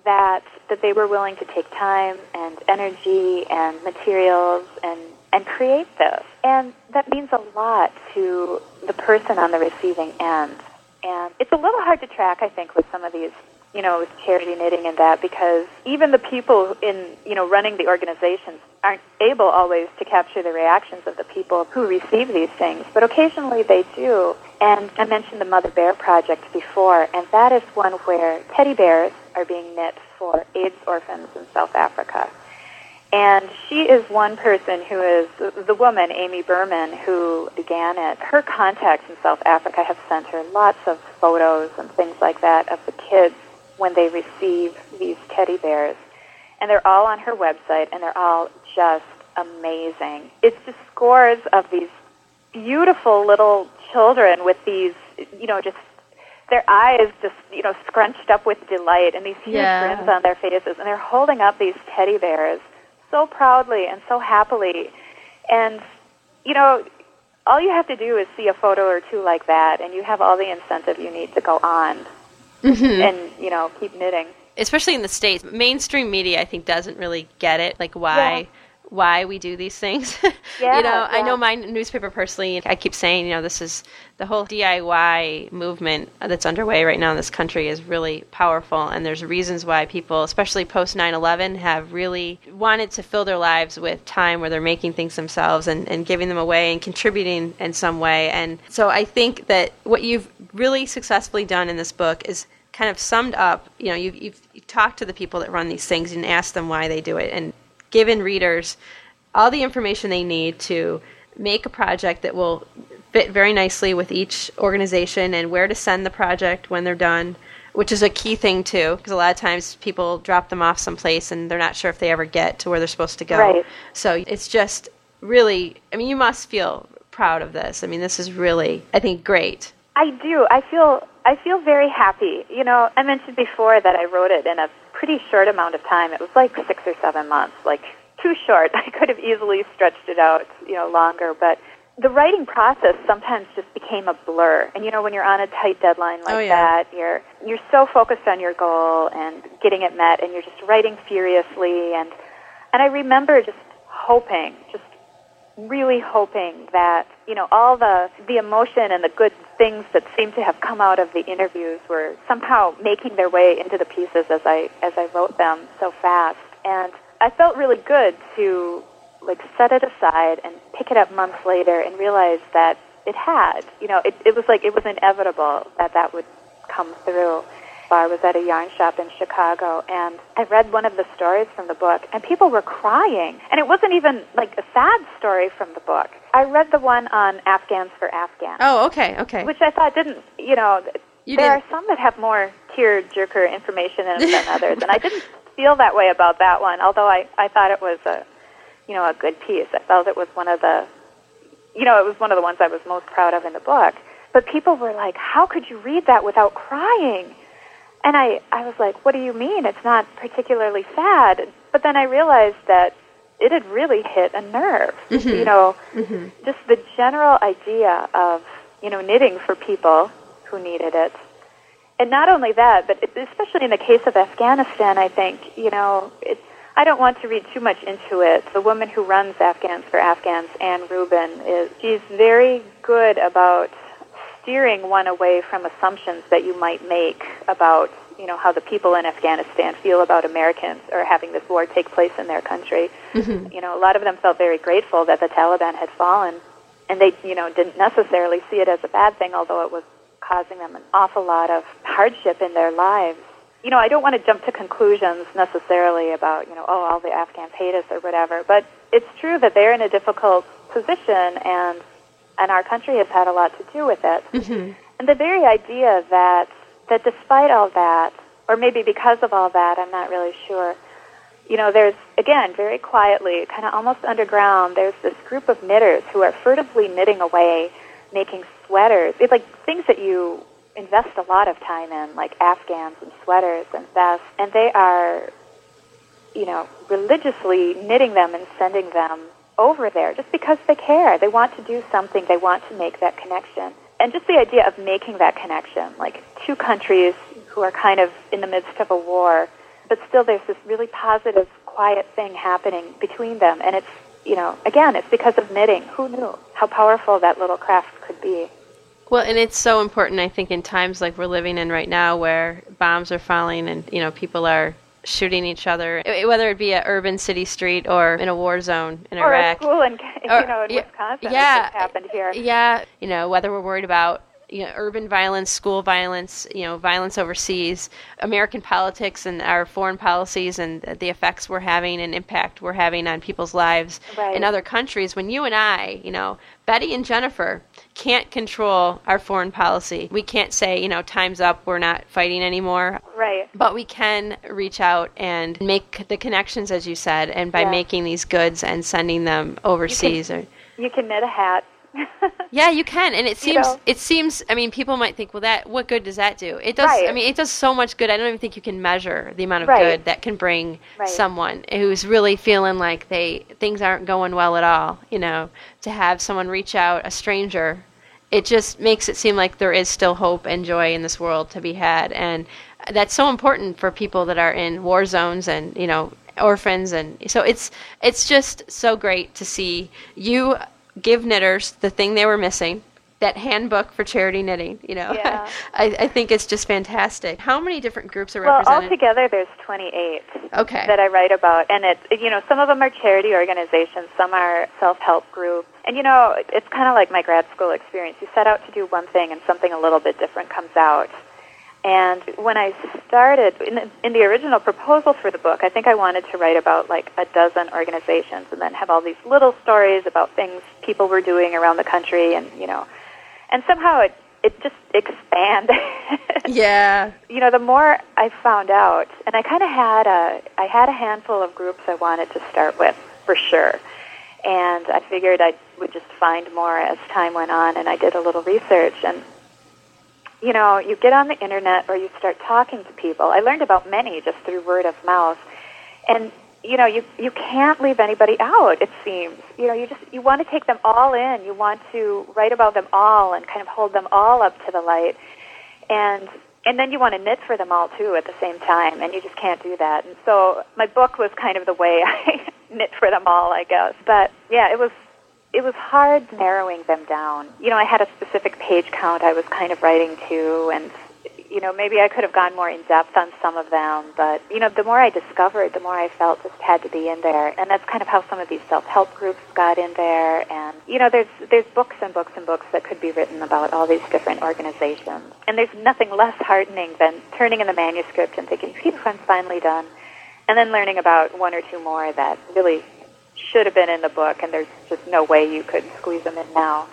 that that they were willing to take time and energy and materials and and create this. And that means a lot to the person on the receiving end. And it's a little hard to track, I think, with some of these you know, with charity knitting and that because even the people in, you know, running the organizations aren't able always to capture the reactions of the people who receive these things, but occasionally they do. And I mentioned the Mother Bear Project before, and that is one where teddy bears are being knit for AIDS orphans in South Africa. And she is one person who is the woman, Amy Berman, who began it. Her contacts in South Africa have sent her lots of photos and things like that of the kids when they receive these teddy bears. And they're all on her website, and they're all just amazing. It's just scores of these beautiful little children with these, you know, just their eyes just, you know, scrunched up with delight and these huge yeah. grins on their faces. And they're holding up these teddy bears so proudly and so happily. And, you know, all you have to do is see a photo or two like that, and you have all the incentive you need to go on mm-hmm. and you know keep knitting. Especially in the states, mainstream media I think doesn't really get it, like why. Yeah why we do these things. Yeah, you know, yeah. I know my newspaper personally, I keep saying, you know, this is the whole DIY movement that's underway right now in this country is really powerful. And there's reasons why people, especially post 9 11, have really wanted to fill their lives with time where they're making things themselves and, and giving them away and contributing in some way. And so I think that what you've really successfully done in this book is kind of summed up, you know, you've, you've, you've talked to the people that run these things and asked them why they do it and given readers all the information they need to make a project that will fit very nicely with each organization and where to send the project when they're done, which is a key thing too, because a lot of times people drop them off someplace and they're not sure if they ever get to where they're supposed to go. Right. So it's just really, I mean, you must feel proud of this. I mean, this is really, I think, great. I do. I feel I feel very happy. You know, I mentioned before that I wrote it in a pretty short amount of time. It was like six or seven months, like too short. I could have easily stretched it out, you know, longer. But the writing process sometimes just became a blur. And you know, when you're on a tight deadline like oh, yeah. that, you're you're so focused on your goal and getting it met, and you're just writing furiously. And and I remember just hoping, just really hoping that you know all the the emotion and the good things that seemed to have come out of the interviews were somehow making their way into the pieces as I as I wrote them so fast and I felt really good to like set it aside and pick it up months later and realize that it had you know it it was like it was inevitable that that would come through I was at a yarn shop in Chicago and I read one of the stories from the book and people were crying. And it wasn't even like a sad story from the book. I read the one on Afghans for Afghans. Oh, okay, okay. Which I thought didn't, you know, you there didn't. are some that have more tear jerker information in than others. And I didn't feel that way about that one, although I, I thought it was a, you know, a good piece. I felt it was one of the, you know, it was one of the ones I was most proud of in the book. But people were like, how could you read that without crying? And I, I was like, what do you mean? It's not particularly sad. But then I realized that it had really hit a nerve. Mm-hmm. You know, mm-hmm. just the general idea of, you know, knitting for people who needed it. And not only that, but especially in the case of Afghanistan, I think, you know, it's, I don't want to read too much into it. The woman who runs Afghans for Afghans, Anne Rubin, is she's very good about steering one away from assumptions that you might make about you know how the people in Afghanistan feel about Americans or having this war take place in their country. Mm-hmm. You know, a lot of them felt very grateful that the Taliban had fallen, and they you know didn't necessarily see it as a bad thing, although it was causing them an awful lot of hardship in their lives. You know, I don't want to jump to conclusions necessarily about you know oh all the Afghans hate us or whatever, but it's true that they're in a difficult position and and our country has had a lot to do with it. Mm-hmm. And the very idea that that despite all that, or maybe because of all that, I'm not really sure. You know, there's again very quietly, kind of almost underground. There's this group of knitters who are furtively knitting away, making sweaters. It's like things that you invest a lot of time in, like afghans and sweaters and vests, and they are, you know, religiously knitting them and sending them over there just because they care. They want to do something. They want to make that connection. And just the idea of making that connection, like two countries who are kind of in the midst of a war, but still there's this really positive, quiet thing happening between them. And it's, you know, again, it's because of knitting. Who knew how powerful that little craft could be? Well, and it's so important, I think, in times like we're living in right now where bombs are falling and, you know, people are shooting each other, eh, whether it be a urban city street or in a war zone in or Iraq. Or a school in, you know, in Wisconsin. Yeah, happened here. Yeah, you know, whether we're worried about you know, urban violence, school violence, you know, violence overseas, American politics and our foreign policies and the effects we're having and impact we're having on people's lives right. in other countries. When you and I, you know, Betty and Jennifer can't control our foreign policy. We can't say, you know, time's up, we're not fighting anymore. Right. But we can reach out and make the connections, as you said, and by yeah. making these goods and sending them overseas. You can, or, you can knit a hat yeah, you can, and it seems you know? it seems. I mean, people might think, well, that what good does that do? It does. Right. I mean, it does so much good. I don't even think you can measure the amount of right. good that can bring right. someone who's really feeling like they things aren't going well at all. You know, to have someone reach out, a stranger, it just makes it seem like there is still hope and joy in this world to be had, and that's so important for people that are in war zones and you know orphans and so it's it's just so great to see you give knitters the thing they were missing that handbook for charity knitting you know? Yeah. I, I think it's just fantastic. How many different groups are well represented? altogether there's 28 okay. that i write about and it you know some of them are charity organizations some are self-help groups. And you know it's kind of like my grad school experience. You set out to do one thing and something a little bit different comes out and when I started in the, in the original proposal for the book, I think I wanted to write about like a dozen organizations and then have all these little stories about things people were doing around the country and, you know, and somehow it it just expanded. yeah. You know, the more I found out, and I kind of had a I had a handful of groups I wanted to start with for sure. And I figured I would just find more as time went on and I did a little research and you know, you get on the internet or you start talking to people. I learned about many just through word of mouth. And you know, you you can't leave anybody out, it seems. You know, you just you want to take them all in. You want to write about them all and kind of hold them all up to the light. And and then you want to knit for them all too at the same time, and you just can't do that. And so my book was kind of the way I knit for them all, I guess. But yeah, it was it was hard narrowing them down. You know, I had a specific page count I was kind of writing to, and you know, maybe I could have gone more in depth on some of them, but you know, the more I discovered, the more I felt just had to be in there, and that's kind of how some of these self-help groups got in there. And you know, there's there's books and books and books that could be written about all these different organizations, and there's nothing less heartening than turning in the manuscript and thinking, "Phew, I'm finally done," and then learning about one or two more that really should have been in the book, and there's just no way you could squeeze them in now.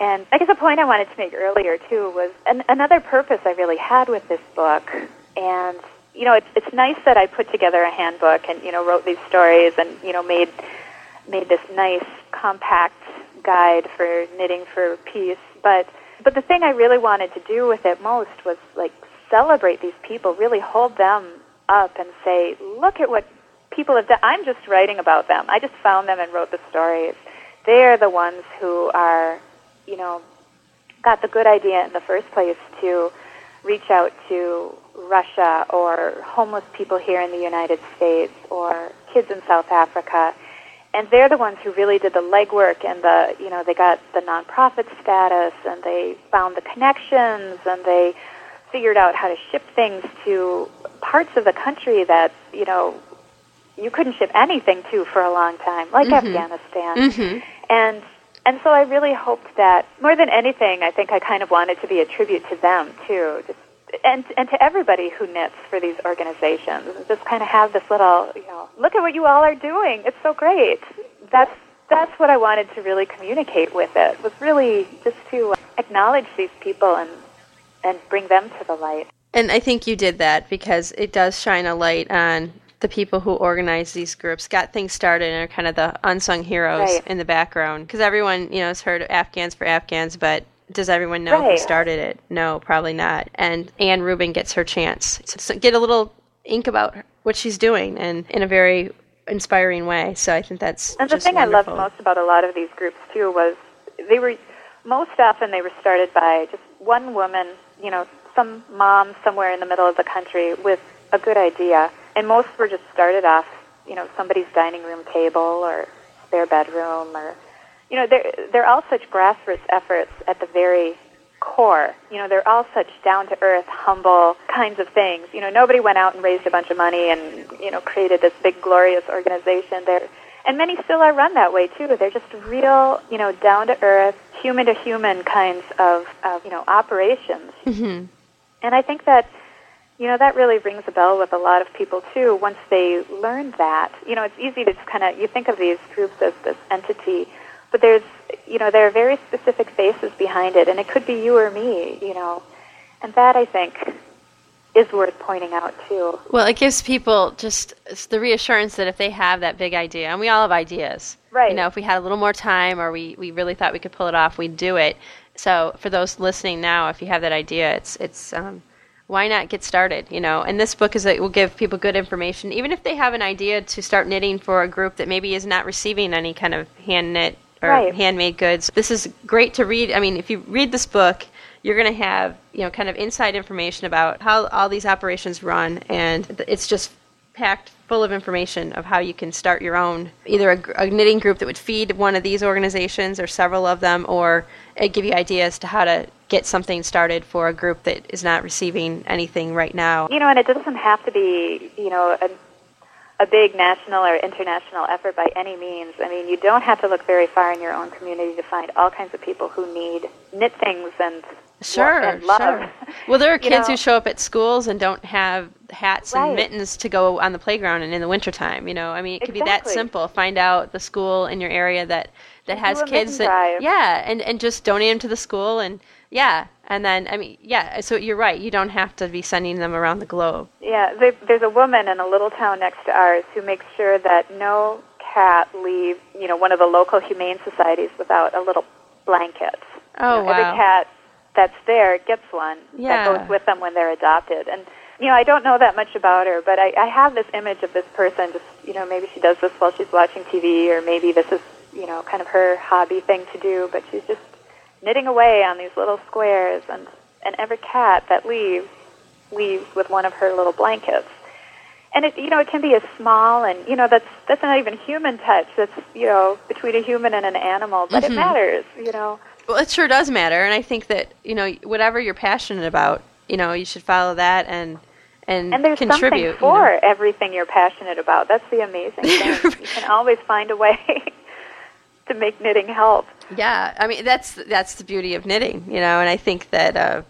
And I guess a point I wanted to make earlier too was an, another purpose I really had with this book. And you know, it's it's nice that I put together a handbook and you know wrote these stories and you know made made this nice compact guide for knitting for peace. But but the thing I really wanted to do with it most was like celebrate these people, really hold them up and say, look at what people have done. I'm just writing about them. I just found them and wrote the stories. They're the ones who are, you know, got the good idea in the first place to reach out to Russia or homeless people here in the United States or kids in South Africa. And they're the ones who really did the legwork and the, you know, they got the nonprofit status and they found the connections and they figured out how to ship things to parts of the country that, you know, you couldn't ship anything to for a long time, like mm-hmm. Afghanistan. Mm-hmm. And and so I really hoped that more than anything, I think I kind of wanted to be a tribute to them too, just and and to everybody who knits for these organizations. Just kind of have this little, you know, look at what you all are doing. It's so great. That's that's what I wanted to really communicate with it. Was really just to acknowledge these people and and bring them to the light. And I think you did that because it does shine a light on the people who organize these groups, got things started, and are kind of the unsung heroes right. in the background. Because everyone, you know, has heard Afghans for Afghans, but does everyone know who started it? No, probably not. And Anne Rubin gets her chance to get a little ink about what she's doing, and in a very inspiring way. So I think that's And the thing I loved most about a lot of these groups too was they were most often they were started by just one woman, you know, some mom somewhere in the middle of the country with a good idea, and most were just started off, you know, somebody's dining room table or spare bedroom, or you know, they're they're all such grassroots efforts at the very core. You know, they're all such down to earth, humble kinds of things. You know, nobody went out and raised a bunch of money and you know created this big glorious organization. They're and many still are run that way too. They're just real, you know, down to earth, human to human kinds of, of you know operations. Mhm. And I think that you know that really rings a bell with a lot of people too. Once they learn that, you know, it's easy to just kind of you think of these groups as this entity, but there's you know there are very specific faces behind it, and it could be you or me, you know, and that I think is worth pointing out too. Well, it gives people just the reassurance that if they have that big idea, and we all have ideas, Right. You know, if we had a little more time, or we, we really thought we could pull it off, we'd do it. So, for those listening now, if you have that idea, it's it's um, why not get started? You know, and this book is it will give people good information, even if they have an idea to start knitting for a group that maybe is not receiving any kind of hand knit or Right. handmade goods. This is great to read. I mean, if you read this book, you're going to have you know kind of inside information about how all these operations run, and it's just packed full of information of how you can start your own either a, a knitting group that would feed one of these organizations or several of them, or it give you ideas to how to get something started for a group that is not receiving anything right now. You know, and it doesn't have to be, you know, a, a big national or international effort by any means. I mean, you don't have to look very far in your own community to find all kinds of people who need knit things and Sure, and love. sure. Well, there are kids know? who show up at schools and don't have hats and mittens to go on the playground and in the wintertime. You know, I mean, it could be that simple. Find out the school in your area that that has kids that drive. yeah, and and just donate them to the school and yeah, and then I mean yeah. So you're right. You don't have to be sending them around the globe. Yeah, there, there's a woman in a little town next to ours who makes sure that no cat leaves, you know, one of the local humane societies without a little blanket. Oh You know, Every cat that's there gets one Yeah. that goes with them when they're adopted. And you know, I don't know that much about her, but I, I have this image of this person. Just you know, maybe she does this while she's watching TV, or maybe this is you know kind of her hobby thing to do. But she's just knitting away on these little squares, and and every cat that leaves leaves with one of her little blankets. And it, you know, it can be as small, and you know, that's that's not even human touch. That's you know, between a human and an animal, but Mhm. it matters. You know, Well, it sure does matter, and I think that you know whatever you're passionate about, you know, you should follow that and and, and there's contribute. something you know. for everything you're passionate about. That's the amazing thing. you can always find a way to make knitting help. Yeah, I mean that's that's the beauty of knitting, you know, and I think that uh,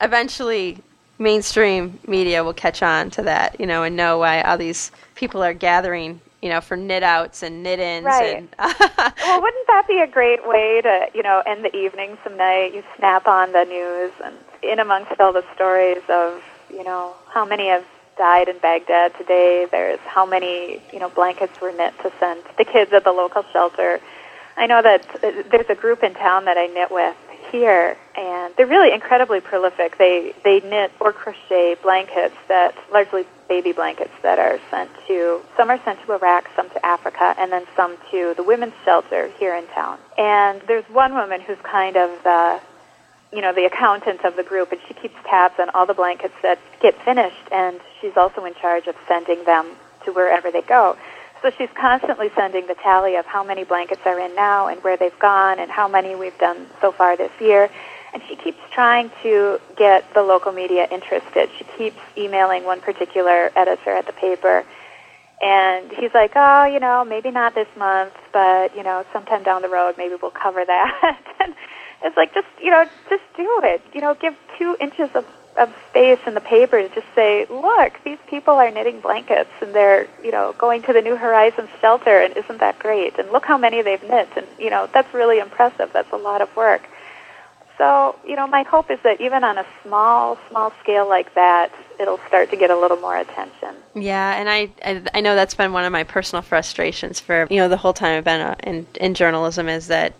eventually mainstream media will catch on to that, you know, and know why all these people are gathering, you know, for knit outs and knit ins Right. and Well, wouldn't that be a great way to, you know, end the evening some night? You snap on the news, and in amongst all the stories of, you know, how many have died in Baghdad today. There's how many, you know, blankets were knit to send the kids at the local shelter. I know that uh, there's a group in town that I knit with here, and they're really incredibly prolific. They they knit or crochet blankets that largely baby blankets that are sent to some are sent to Iraq, some to Africa, and then some to the women's shelter here in town. And there's one woman who's kind of the you know the accountant of the group, and she keeps tabs on all the blankets that get finished, and she's also in charge of sending them to wherever they go. So she's constantly sending the tally of how many blankets are in now and where they've gone and how many we've done so far this year. And she keeps trying to get the local media interested. She keeps emailing one particular editor at the paper. And he's like, oh, you know, maybe not this month, but, you know, sometime down the road, maybe we'll cover that. and it's like, just, you know, just do it. You know, give two inches of, of space in the paper to just say, look, these people are knitting blankets and they're, you know, going to the New Horizons shelter, and isn't that great? And look how many they've knit. And, you know, that's really impressive. That's a lot of work. So, you know, my hope is that even on a small, small scale like that, it'll start to get a little more attention. Yeah, and I, I I know that's been one of my personal frustrations for you know the whole time I've been uh, in in journalism is that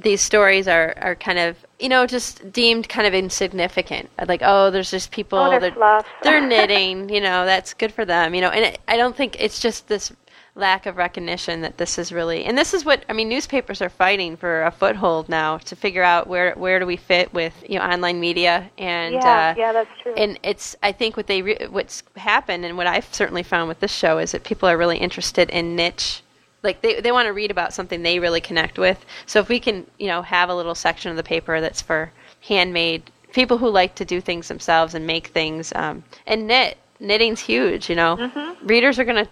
these stories are are kind of you know, just deemed kind of insignificant. Like, oh, there's just people Oh, they're fluff. they're knitting, you know, that's good for them, you know. And it, I don't think it's just this lack of recognition that this is really, and this is what I mean. Newspapers are fighting for a foothold now to figure out where where do we fit with you know online media and yeah, uh, yeah, that's true. and it's I think what they re- what's happened and what I've certainly found with this show is that people are really interested in niche like they they want to read about something they really connect with. So if we can, you know, have a little section of the paper that's for handmade people who like to do things themselves and make things um, and knit knitting's huge, you know. Readers are going to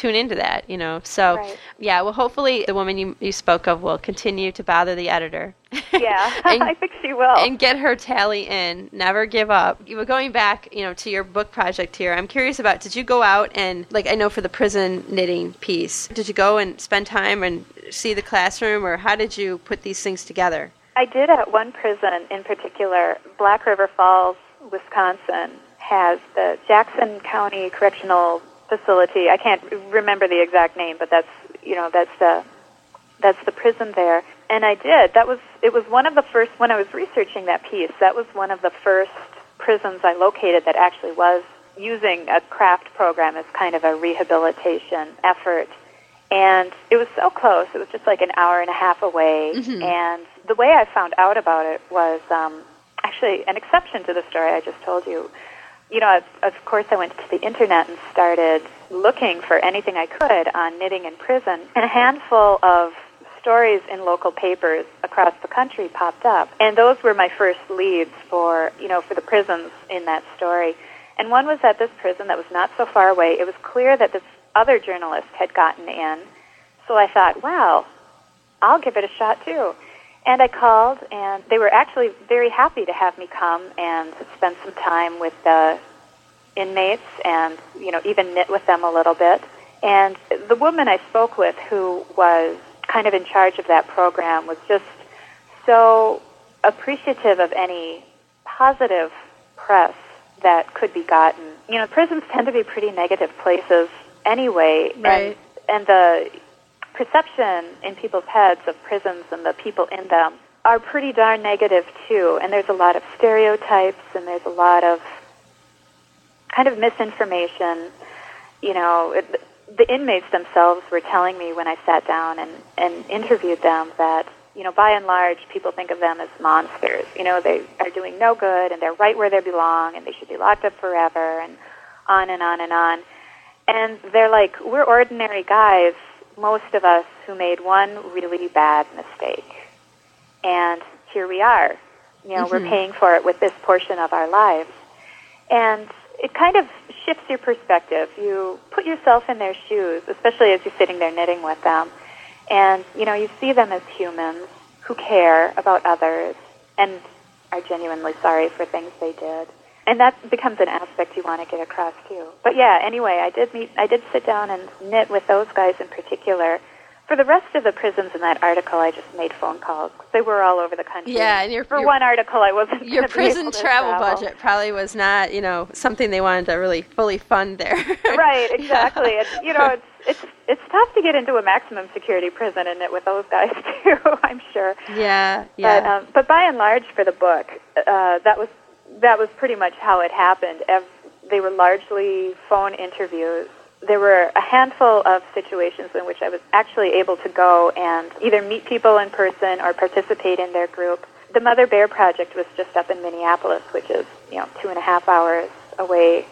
tune into that, you know. So Right. yeah, well hopefully the woman you you spoke of will continue to bother the editor. yeah, And- I think she will. and get her tally in. Never give up. You were going back, you know, to your book project here. I'm curious about. Did you go out and like I know for the prison knitting piece? Did you go and spend time and see the classroom, or how did you put these things together? I did at one prison in particular, Black River Falls, Wisconsin, has the Jackson County Correctional Facility. I can't remember the exact name, but that's you know that's the that's the prison there. And I did. That was it was one of the first when I was researching that piece. That was one of the first prisons I located that actually was using a craft program as kind of a rehabilitation effort. And it was so close. It was just like an hour and a half away. And the way I found out about it was um, actually an exception to the story I just told you. You know, of, of course, I went to the internet and started looking for anything I could on knitting in prison. And a handful of stories in local papers across the country popped up. And those were my first leads for, you know, for the prisons in that story. And one was at this prison that was not so far away. It was clear that this other journalist had gotten in. So I thought, wow, I'll give it a shot too. And I called, and they were actually very happy to have me come and spend some time with the inmates and, you know, even knit with them a little bit. And the woman I spoke with, who was kind of in charge of that program, was just so appreciative of any positive press that could be gotten. You know, prisons tend to be pretty negative places anyway. Right. And, and the perception in people's heads of prisons and the people in them are pretty darn negative too. And there's a lot of stereotypes and there's a lot of kind of misinformation. You know, it, the inmates themselves were telling me when I sat down and, and interviewed them that, you know, by and large, people think of them as monsters. You know, they are doing no good and they're right where they belong and they should be locked up forever and on and on and on. And they're like, we're ordinary guys, most of us, who made one really bad mistake. And here we are. You know, we're mm-hmm. paying for it with this portion of our lives. And it kind of shifts your perspective. You put yourself in their shoes, especially as you're sitting there knitting with them. And, you know, you see them as humans who care about others and are genuinely sorry for things they did. And that becomes an aspect you want to get across too. But yeah, anyway, I did meet, I did sit down and knit with those guys in particular. For the rest of the prisons in that article, I just made phone calls. They were all over the country. Yeah, and your- for your- one article, I wasn't Your prison travel travel. budget probably was not, you know, something they wanted to really fully fund there. right, exactly. And you know, it's it's it's tough to get into a maximum security prison and knit with those guys too. I'm sure. Yeah, But yeah. um, but by and large, for the book, uh, that was that was pretty much how it happened. They were largely phone interviews. There were a handful of situations in which I was actually able to go and either meet people in person or participate in their group. The Mother Bear Project was just up in Minneapolis, which is you know two and a half hours away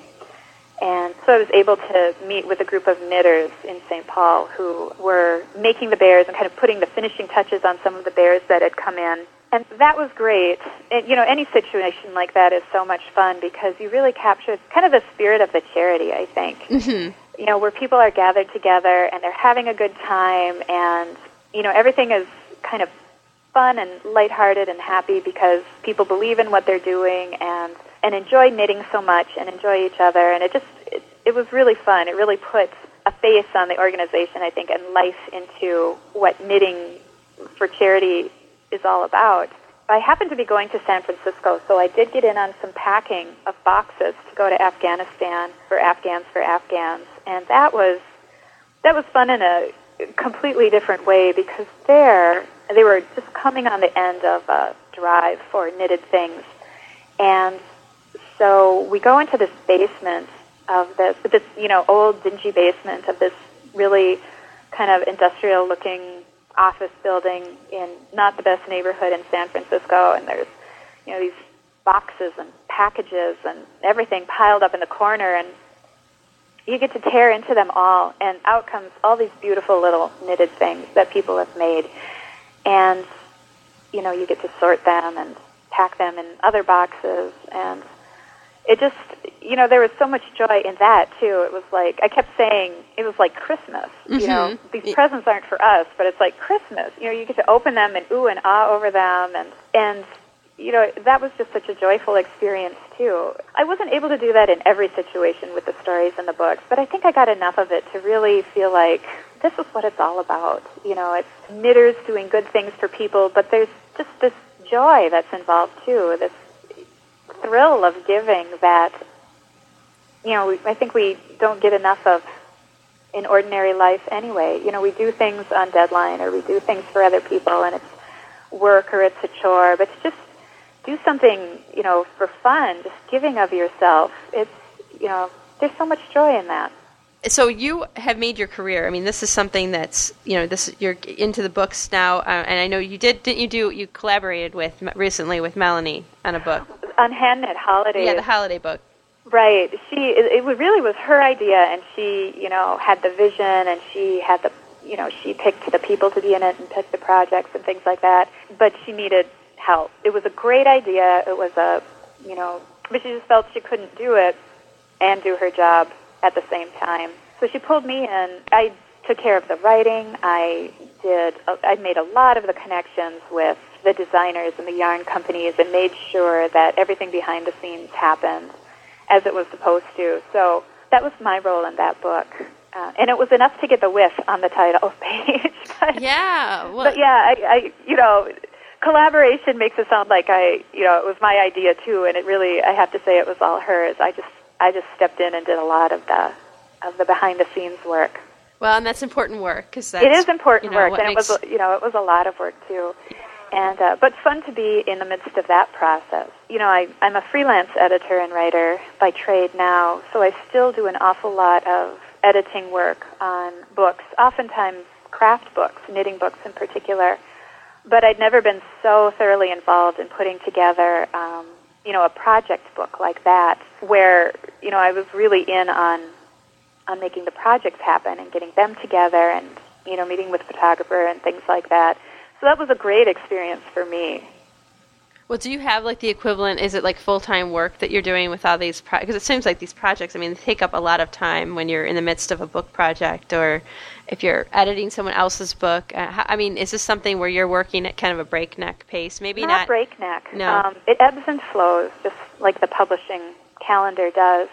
and so I was able to meet with a group of knitters in St. Paul who were making the bears and kind of putting the finishing touches on some of the bears that had come in. And that was great. And, you know, any situation like that is so much fun because you really capture kind of the spirit of the charity, I think. Mm-hmm. You know, where people are gathered together and they're having a good time and, you know, everything is kind of fun and lighthearted and happy because people believe in what they're doing and and enjoy knitting so much and enjoy each other and it just it, it was really fun it really puts a face on the organization i think and life into what knitting for charity is all about i happened to be going to san francisco so i did get in on some packing of boxes to go to afghanistan for afghans for afghans and that was that was fun in a completely different way because there they were just coming on the end of a drive for knitted things. And so we go into this basement of this, this you know, old dingy basement of this really kind of industrial looking office building in not the best neighborhood in San Francisco. And there's, you know, these boxes and packages and everything piled up in the corner. And you get to tear into them all, and out comes all these beautiful little knitted things that people have made. And, you know, you get to sort them and pack them in other boxes. And it just, you know, there was so much joy in that, too. It was like, I kept saying, it was like Christmas. Mm-hmm. You know, these presents aren't for us, but it's like Christmas. You know, you get to open them and ooh and ah over them. And, and you know, that was just such a joyful experience too. I wasn't able to do that in every situation with the stories in the books, but I think I got enough of it to really feel like this is what it's all about. You know, it's knitters doing good things for people, but there's just this joy that's involved too, this thrill of giving that, you know, we, I think we don't get enough of in ordinary life anyway. You know, we do things on deadline or we do things for other people and it's work or it's a chore, but it's just do something, you know, for fun, just giving of yourself. It's, you know, there's so much joy in that. So you have made your career. I mean, this is something that's, you know, this you're into the books now, uh, and I know you did. Didn't you do? You collaborated with recently with Melanie on a book on Holidays. Yeah, the holiday book. Right. She. It, it really was her idea, and she, you know, had the vision, and she had the you know, she picked the people to be in it and picked the projects and things like that. But she needed help. It was a great idea. It was a, you know, but she just felt she couldn't do it and do her job at the same time. So she pulled me in. I took care of the writing. I did. I made a lot of the connections with the designers and the yarn companies and made sure that everything behind the scenes happened as it was supposed to. So that was my role in that book. Uh, and it was enough to get the whiff on the title page. but, yeah. Well, but yeah, I, I, you know, collaboration makes it sound like I, you know, it was my idea too, and it really, I have to say, it was all hers. I just, I just stepped in and did a lot of the, of the behind the scenes work. Well, and that's important work because it is important you know, work, and makes... it was, you know, it was a lot of work too, and uh, but fun to be in the midst of that process. You know, I, I'm a freelance editor and writer by trade now, so I still do an awful lot of editing work on books, oftentimes craft books, knitting books in particular but I'd never been so thoroughly involved in putting together, um, you know, a project book like that, where you know I was really in on on making the projects happen and getting them together, and you know, meeting with photographer and things like that. So that was a great experience for me. Well, do you have like the equivalent? Is it like full time work that you're doing with all these? Because pro- it seems like these projects. I mean, they take up a lot of time when you're in the midst of a book project, or if you're editing someone else's book. Uh, I mean, is this something where you're working at kind of a breakneck pace? Maybe not, not breakneck. No, um, it ebbs and flows, just like the publishing calendar does.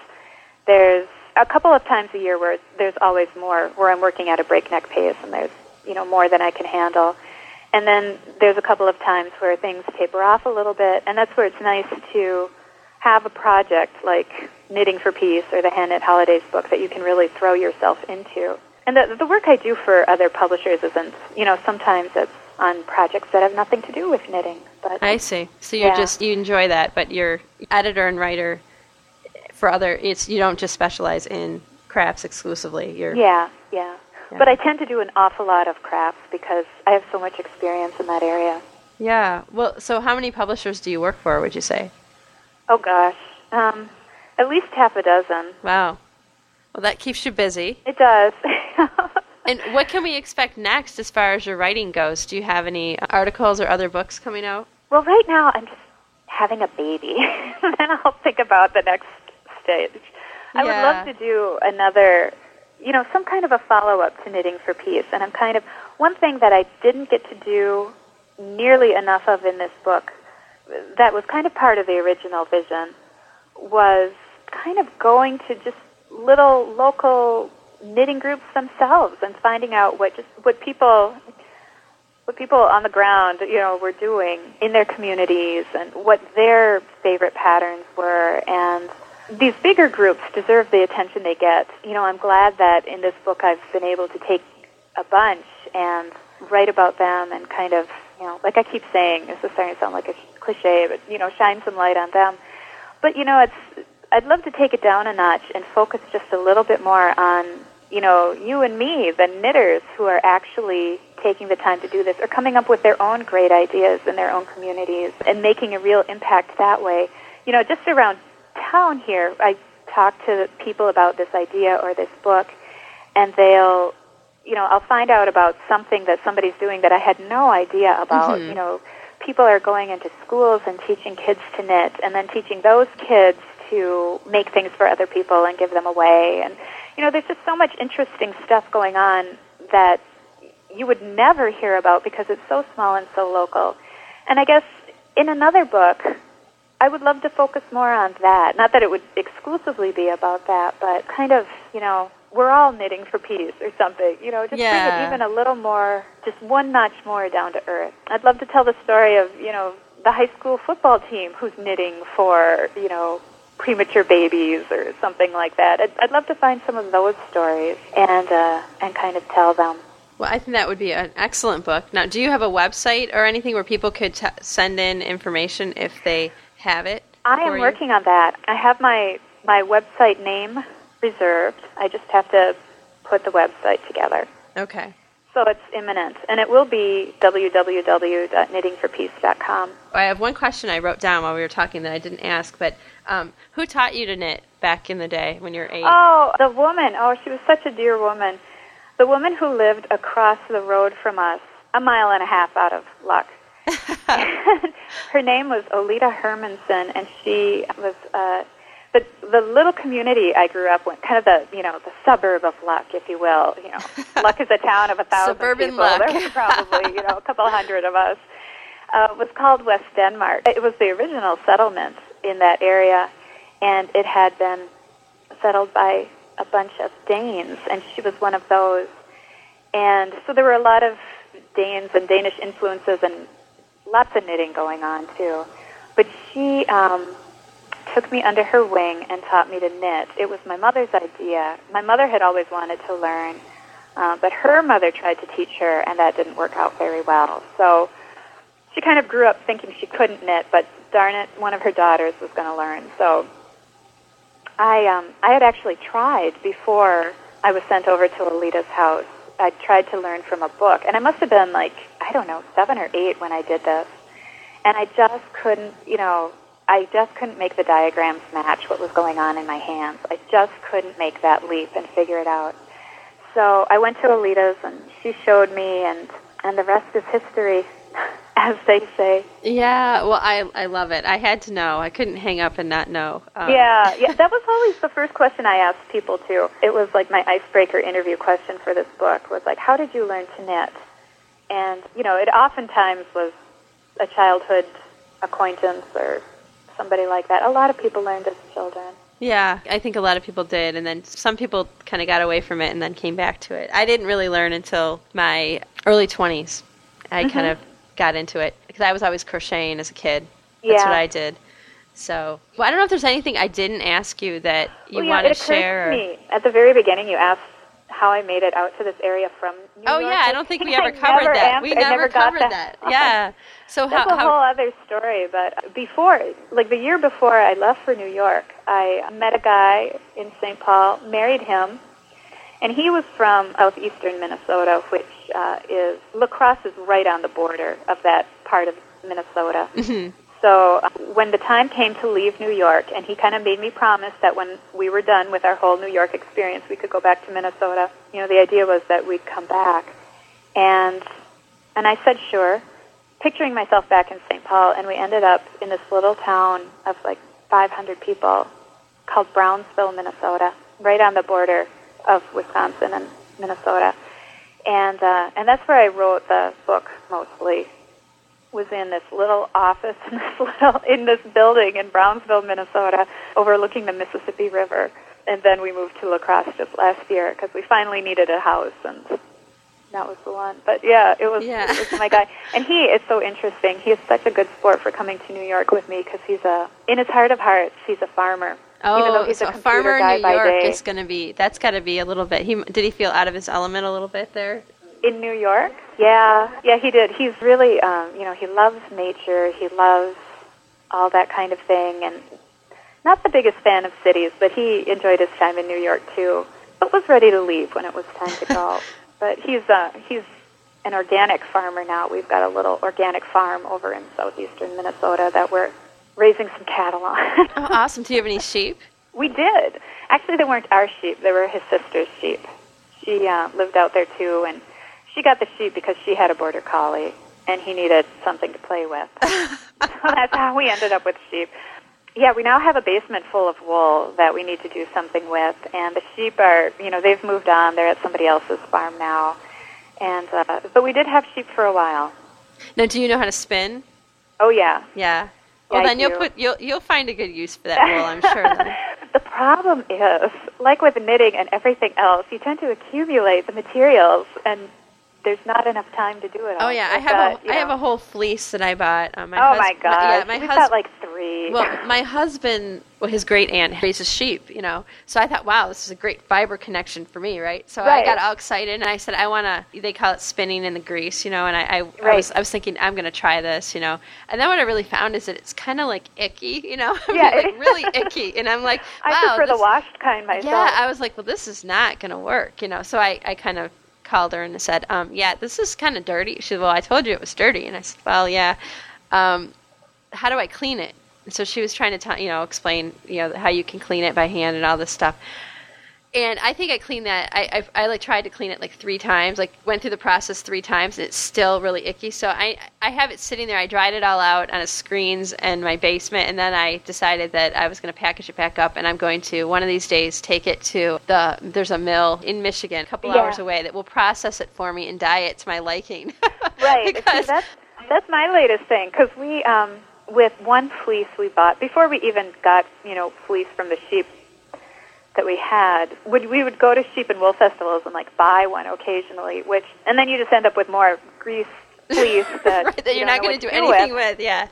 There's a couple of times a year where there's always more, where I'm working at a breakneck pace, and there's you know more than I can handle and then there's a couple of times where things taper off a little bit, and that's where it's nice to have a project like Knitting for Peace or the Handknit Holidays book that you can really throw yourself into. And the, the work I do for other publishers isn't, you know, sometimes it's on projects that have nothing to do with knitting. But I see. So you yeah. just you enjoy that, but you're editor and writer for other. It's you don't just specialize in crafts exclusively. You're yeah, yeah. But I tend to do an awful lot of crafts because I have so much experience in that area. Yeah. Well, so how many publishers do you work for, would you say? Oh, gosh. Um, at least half a dozen. Wow. Well, that keeps you busy. It does. and what can we expect next as far as your writing goes? Do you have any articles or other books coming out? Well, right now I'm just having a baby. then I'll think about the next stage. I would love to do another you know, some kind of a follow up to Knitting for Peace. And I'm kind of, one thing that I didn't get to do nearly enough of in this book that was kind of part of the original vision was kind of going to just little local knitting groups themselves and finding out what just what people what people on the ground you know were doing in their communities and what their favorite patterns were and these bigger groups deserve the attention they get. You know, I'm glad that in this book I've been able to take a bunch and write about them and kind of, you know, like I keep saying, this is starting to sound like a cliche, but you know, shine some light on them. But you know, it's I'd love to take it down a notch and focus just a little bit more on you know you and me, the knitters who are actually taking the time to do this or coming up with their own great ideas in their own communities and making a real impact that way. You know, just around town here, I talk to people about this idea or this book, and they'll you know, I'll find out about something that somebody's doing that I had no idea about. Mhm. You know, people are going into schools and teaching kids to knit and then teaching those kids to make things for other people and give them away. And, you know, there's just so much interesting stuff going on that you would never hear about because it's so small and so local. And I guess in another book, I would love to focus more on that. Not that it would exclusively be about that, but kind of, you know, we're all knitting for peace or something. You know, just bring Yeah. it even a little more, just one notch more down to earth. I'd love to tell the story of, you know, the high school football team who's knitting for, you know, premature babies or something like that. I'd, I'd love to find some of those stories and uh, and kind of tell them. Well, I think that would be an excellent book. Now, do you have a website or anything where people could t- send in information if they have it? I am you? working on that. I have my my website name reserved. I just have to put the website together. Okay. So it's imminent, and it will be www.knittingforpeace.com. I have one question I wrote down while we were talking that I didn't ask, but um, who taught you to knit back in the day when you were eight? Oh, the woman. Oh, she was such a dear woman. The woman who lived across the road from us, a mile and a half out of Luck. Her name was Olita Hermanson, and she was uh, the the little community I grew up in, kind of the you know the suburb of Luck, if you will. You know, Luck is a town of a thousand Suburban people. Luck. There were probably you know a couple hundred of us. Uh, was called West Denmark. It was the original settlement in that area, and it had been settled by a bunch of Danes, and she was one of those. And so there were a lot of Danes and Danish influences and lots of knitting going on too. But she um, took me under her wing and taught me to knit. It was my mother's idea. My mother had always wanted to learn, uh, but her mother tried to teach her, and that didn't work out very well. So she kind of grew up thinking she couldn't knit, but darn it, one of her daughters was going to learn. So I um, I had actually tried before I was sent over to Alita's house. I tried to learn from a book, and I must have been like I don't know seven or eight when I did this, and I just couldn't, you know, I just couldn't make the diagrams match what was going on in my hands. I just couldn't make that leap and figure it out. So I went to Alita's, and she showed me, and and the rest is history, as they say. Yeah, well, I I love it. I had to know. I couldn't hang up and not know. Um, Yeah, yeah, that was always the first question I asked people too. It was like my icebreaker interview question for this book was like, "How did you learn to knit?" And you know, it oftentimes was a childhood acquaintance or somebody like that. A lot of people learned as children. Yeah, I think a lot of people did, and then some people kind of got away from it and then came back to it. I didn't really learn until my early 20s. I Mm-hmm. kind of got into it because I was always crocheting as a kid. That's Yeah. what I did. So, well, I don't know if there's anything I didn't ask you that you well, want yeah, to it occurred share. to me at the very beginning. You asked how I made it out to this area from New Oh York. Oh yeah, I don't think we ever covered never that. we never, got covered that. Yeah. So That's how, a how whole other story. But before, like the year before I left for New York, I met a guy in St. Paul, married him, and he was from southeastern Minnesota, which uh, is La Crosse is right on the border of that part of Minnesota. Mhm. So uh, when the time came to leave New York, and he kind of made me promise that when we were done with our whole New York experience, we could go back to Minnesota. You know, the idea was that we'd come back, and and I said sure, picturing myself back in St. Paul, and we ended up in this little town of like 500 people called Brownsville, Minnesota, right on the border of Wisconsin and Minnesota, and uh, and that's where I wrote the book mostly was in this little office in this little in this building in Brownsville, Minnesota, overlooking the Mississippi River. And then we moved to La Crosse just last year because we finally needed a house, and that was the one. But yeah, it was, Yeah. it was my guy, and he is so interesting. He is such a good sport for coming to New York with me because he's a in his heart of hearts, he's a farmer. Oh, even though he's so a a farmer guy in New York day. is going to be. That's got to be a little bit. He did he feel out of his element a little bit there? In New York? Yeah, yeah, he did. He's really, um, you know, he loves nature. He loves all that kind of thing. And not the biggest fan of cities, but he enjoyed his time in New York too. But was ready to leave when it was time to go. but he's uh, he's an organic farmer now. We've got a little organic farm over in southeastern Minnesota that we're raising some cattle on. oh, awesome! Do you have any sheep? We did. Actually, they weren't our sheep. They were his sister's sheep. She uh, lived out there too, and she got the sheep because she had a border collie, and he needed something to play with. so that's how we ended up with sheep. Yeah, we now have a basement full of wool that we need to do something with, and the sheep are, you know, they've moved on. They're at somebody else's farm now, and uh, but we did have sheep for a while. Now, do you know how to spin? Oh yeah. Yeah. Well, I then you'll put you'll you'll find a good use for that wool, I'm sure. The problem is, like with knitting and everything else, you tend to accumulate the materials, and there's not enough time to do it. All. Oh all. yeah, I have a have a whole fleece that I bought. Um, my oh hus- my god! yeah, my hus- got like three. Well, my husband, well, his great aunt raises sheep, you know. So I thought, wow, this is a great fiber connection for me, right? So I got all excited and I said, I want to. They call it spinning in the grease, you know. And I, I, I was, I was thinking, I'm going to try this, you know. And then what I really found is that it's kind of like icky, you know. I mean, Yeah, like really icky. And I'm like, I wow, prefer the washed kind myself. yeah, I was like, well, this is not going to work, you know. So I, I kind of called her and said, um, yeah, this is kind of dirty. She said, well, I told you it was dirty. And I said, well, yeah. Um, how do I clean it? And so she was trying to, tell you know, explain, you know, how you can clean it by hand and all this stuff. And I think I cleaned that. I, I, I like tried to clean it like three times. Like went through the process three times, and it's still really icky. So I I have it sitting there. I dried it all out on a screens in my basement, and then I decided that I was going to package it back up, and I'm going to one of these days take it to the. There's a mill in Michigan, a couple Yeah. hours away, that will process it for me and dye it to my liking. Right. See, that's that's my latest thing because we um with one fleece we bought before we even got you know fleece from the sheep that we had would we would go to sheep and wool festivals and like buy one occasionally which and then you just end up with more grease fleece that, right, that you you're don't going to do anything with. with. Yeah.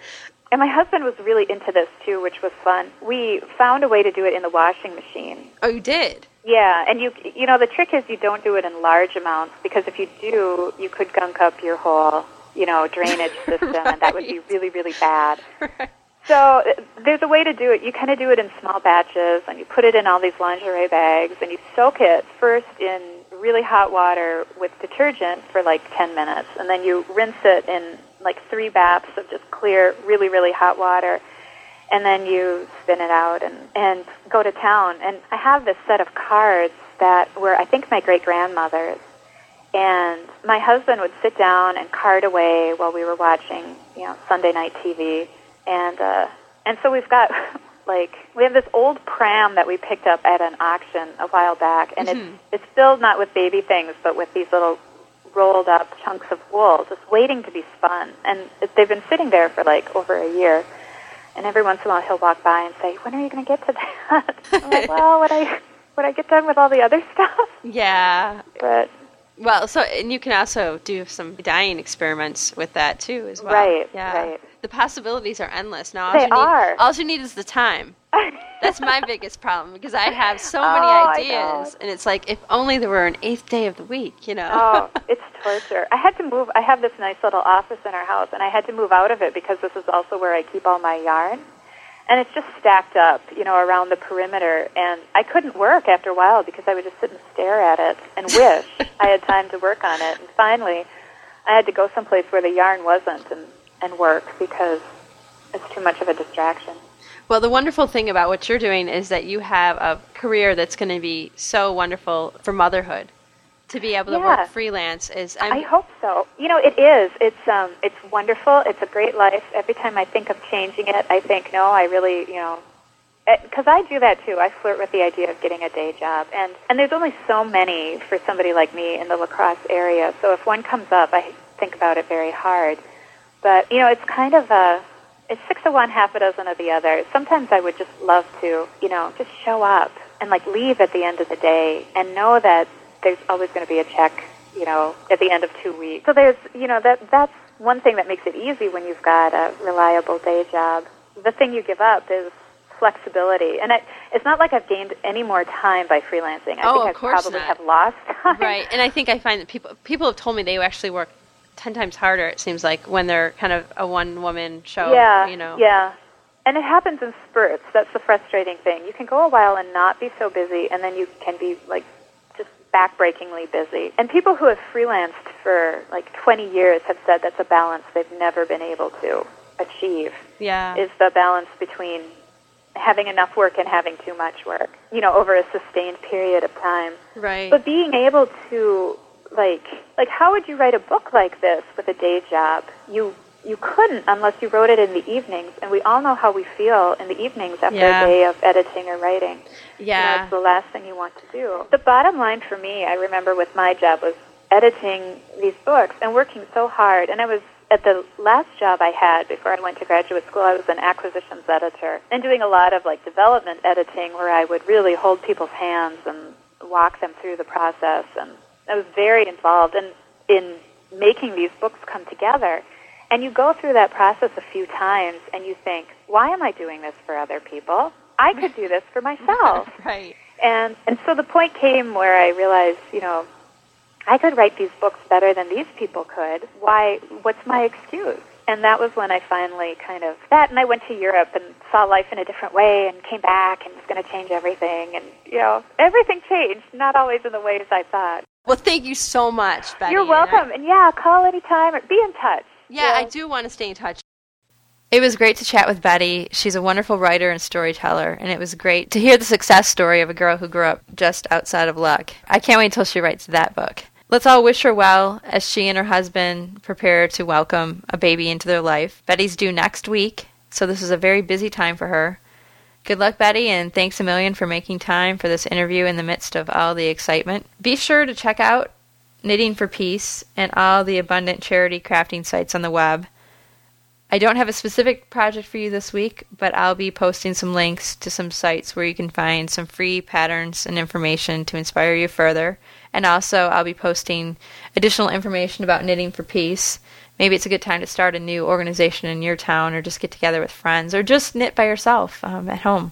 And my husband was really into this too, which was fun. We found a way to do it in the washing machine. Oh, you did. Yeah, and you you know the trick is you don't do it in large amounts because if you do, you could gunk up your whole you know drainage system, and that would be really really bad. Right. So there's a way to do it. You kind of do it in small batches, and you put it in all these lingerie bags, and you soak it first in really hot water with detergent for like 10 minutes, and then you rinse it in like three baths of just clear, really really hot water, and then you spin it out and and go to town. And I have this set of cards that were I think my great grandmother's. And my husband would sit down and card away while we were watching, you know, Sunday night TV. And uh, and so we've got like we have this old pram that we picked up at an auction a while back, and Mhm. it's it's filled not with baby things, but with these little rolled up chunks of wool, just waiting to be spun. And it, they've been sitting there for like over a year. And every once in a while, he'll walk by and say, "When are you going to get to that?" I'm like, "Well, when I when I get done with all the other stuff." Yeah. But Well, so and you can also do some dyeing experiments with that too, as well. Right, Yeah. right. The possibilities are endless. Now, all They you need, are. all you need is the time. That's my biggest problem because I have so oh, many Oh, I ideas, and it's like if only there were an eighth day of the week, you know. oh, it's torture. I had to move. I have this nice little office in our house, and I had to move out of it because this is also where I keep all my yarn. And it's just stacked up, you know, around the perimeter. And I couldn't work after a while because I would just sit and stare at it and wish I had time to work on it. And finally, I had to go someplace where the yarn wasn't and, and work because it's too much of a distraction. Well, the wonderful thing about what you're doing is that you have a career that's going to be so wonderful for motherhood. To be able to Yeah. work freelance is I I'm, hope so. You know, it is. It's um, it's wonderful. It's a great life. Every time I think of changing it, I think, no, I really, you know, because I do that too. I flirt with the idea of getting a day job, and and there's only so many for somebody like me in the La Crosse area. So if one comes up, I think about it very hard. But you know, it's kind of a it's six of one, half a dozen of the other. Sometimes I would just love to, you know, just show up and like leave at the end of the day and know that there's always going to be a check, you know, at the end of two weeks. So there's, you know, that that's one thing that makes it easy when you've got a reliable day job. The thing you give up is flexibility, and it, it's not like I've gained any more time by freelancing. I Oh, think I probably not. have lost time. right. And I think I find that people people have told me they actually work ten times harder. It seems like when they're kind of a one woman show. yeah, You know. yeah. and it happens in spurts. That's the frustrating thing. You can go a while and not be so busy, and then you can be like just backbreakingly busy. And people who have freelanced for like 20 years have said that's a balance they've never been able to achieve. Yeah. Is the balance between having enough work and having too much work, you know, over a sustained period of time. Right. But being able to like like how would you write a book like this with a day job? You you couldn't unless you wrote it in the evenings, and we all know how we feel in the evenings after Yeah. a day of editing or writing. You know, yeah. it's the last thing you want to do. The bottom line for me, I remember with my job was editing these books and working so hard. And I was at the last job I had before I went to graduate school, I was an acquisitions editor and doing a lot of like development editing where I would really hold people's hands and walk them through the process. And I was very involved in, in making these books come together. And you go through that process a few times and you think, why am I doing this for other people? I could do this for myself. right. And and so the point came where I realized, you know, I could write these books better than these people could. Why? What's my excuse? And that was when I finally kind of that, and I went to Europe and saw life in a different way, and came back and was going to change everything, and you know, everything changed, not always in the ways I thought. Well, thank you so much, Betty. You're and I- welcome, and yeah, call anytime or be in touch. Yeah, I do want to stay in touch. It was great to chat with Betty. She's a wonderful writer and storyteller, and it was great to hear the success story of a girl who grew up just outside of luck. I can't wait until she writes that book. Let's all wish her well as she and her husband prepare to welcome a baby into their life. Betty's due next week, so this is a very busy time for her. Good luck, Betty, and thanks a million for making time for this interview in the midst of all the excitement. Be sure to check out Knitting for Peace and all the abundant charity crafting sites on the web. I don't have a specific project for you this week, but I'll be posting some links to some sites where you can find some free patterns and information to inspire you further. And also, I'll be posting additional information about Knitting for Peace. Maybe it's a good time to start a new organization in your town, or just get together with friends, or just knit by yourself um, at home.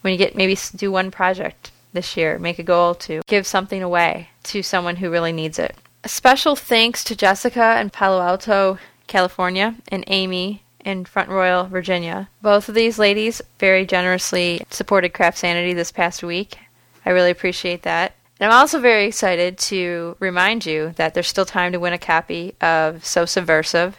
When you get maybe do one project this year, make a goal to give something away to someone who really needs it. A special thanks to Jessica in Palo Alto, California, and Amy in Front Royal, Virginia. Both of these ladies very generously supported CraftSanity this past week. I really appreciate that. And I'm also very excited to remind you that there's still time to win a copy of So Subversive,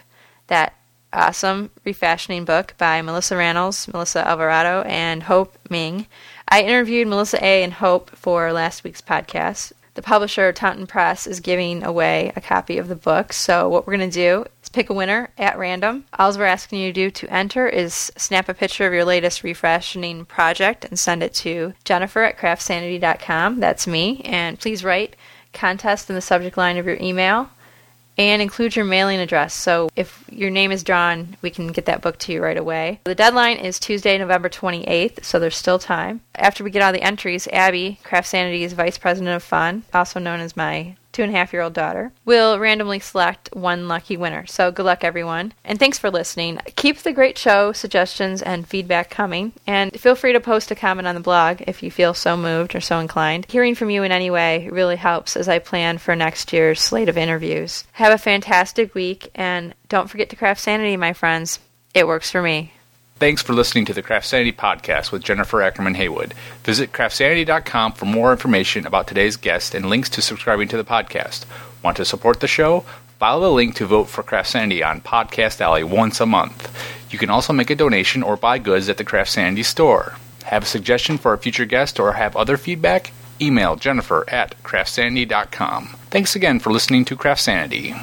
that awesome refashioning book by Melissa Rannels, Melissa Alvarado, and Hope Meng. I interviewed Melissa A. and Hope for last week's podcast. The publisher, Taunton Press, is giving away a copy of the book. So, what we're going to do is pick a winner at random. All we're asking you to do to enter is snap a picture of your latest refreshing project and send it to Jennifer at craftsanity.com. That's me. And please write contest in the subject line of your email and include your mailing address. So if your name is drawn, we can get that book to you right away. The deadline is Tuesday, November 28th, so there's still time. After we get all the entries, Abby, CraftSanity's Vice President of Fun, also known as my two and a half year old daughter, will randomly select one lucky winner. So good luck, everyone. And thanks for listening. Keep the great show suggestions and feedback coming. And feel free to post a comment on the blog if you feel so moved or so inclined. Hearing from you in any way really helps as I plan for next year's slate of interviews. Have a fantastic week, and don't forget to craft sanity, my friends. It works for me. Thanks for listening to the CraftSanity podcast with Jennifer Ackerman Haywood. Visit craftsanity.com for more information about today's guest and links to subscribing to the podcast. Want to support the show? Follow the link to vote for CraftSanity on Podcast Alley once a month. You can also make a donation or buy goods at the CraftSanity store. Have a suggestion for a future guest or have other feedback? Email Jennifer at craftsanity.com. Thanks again for listening to CraftSanity.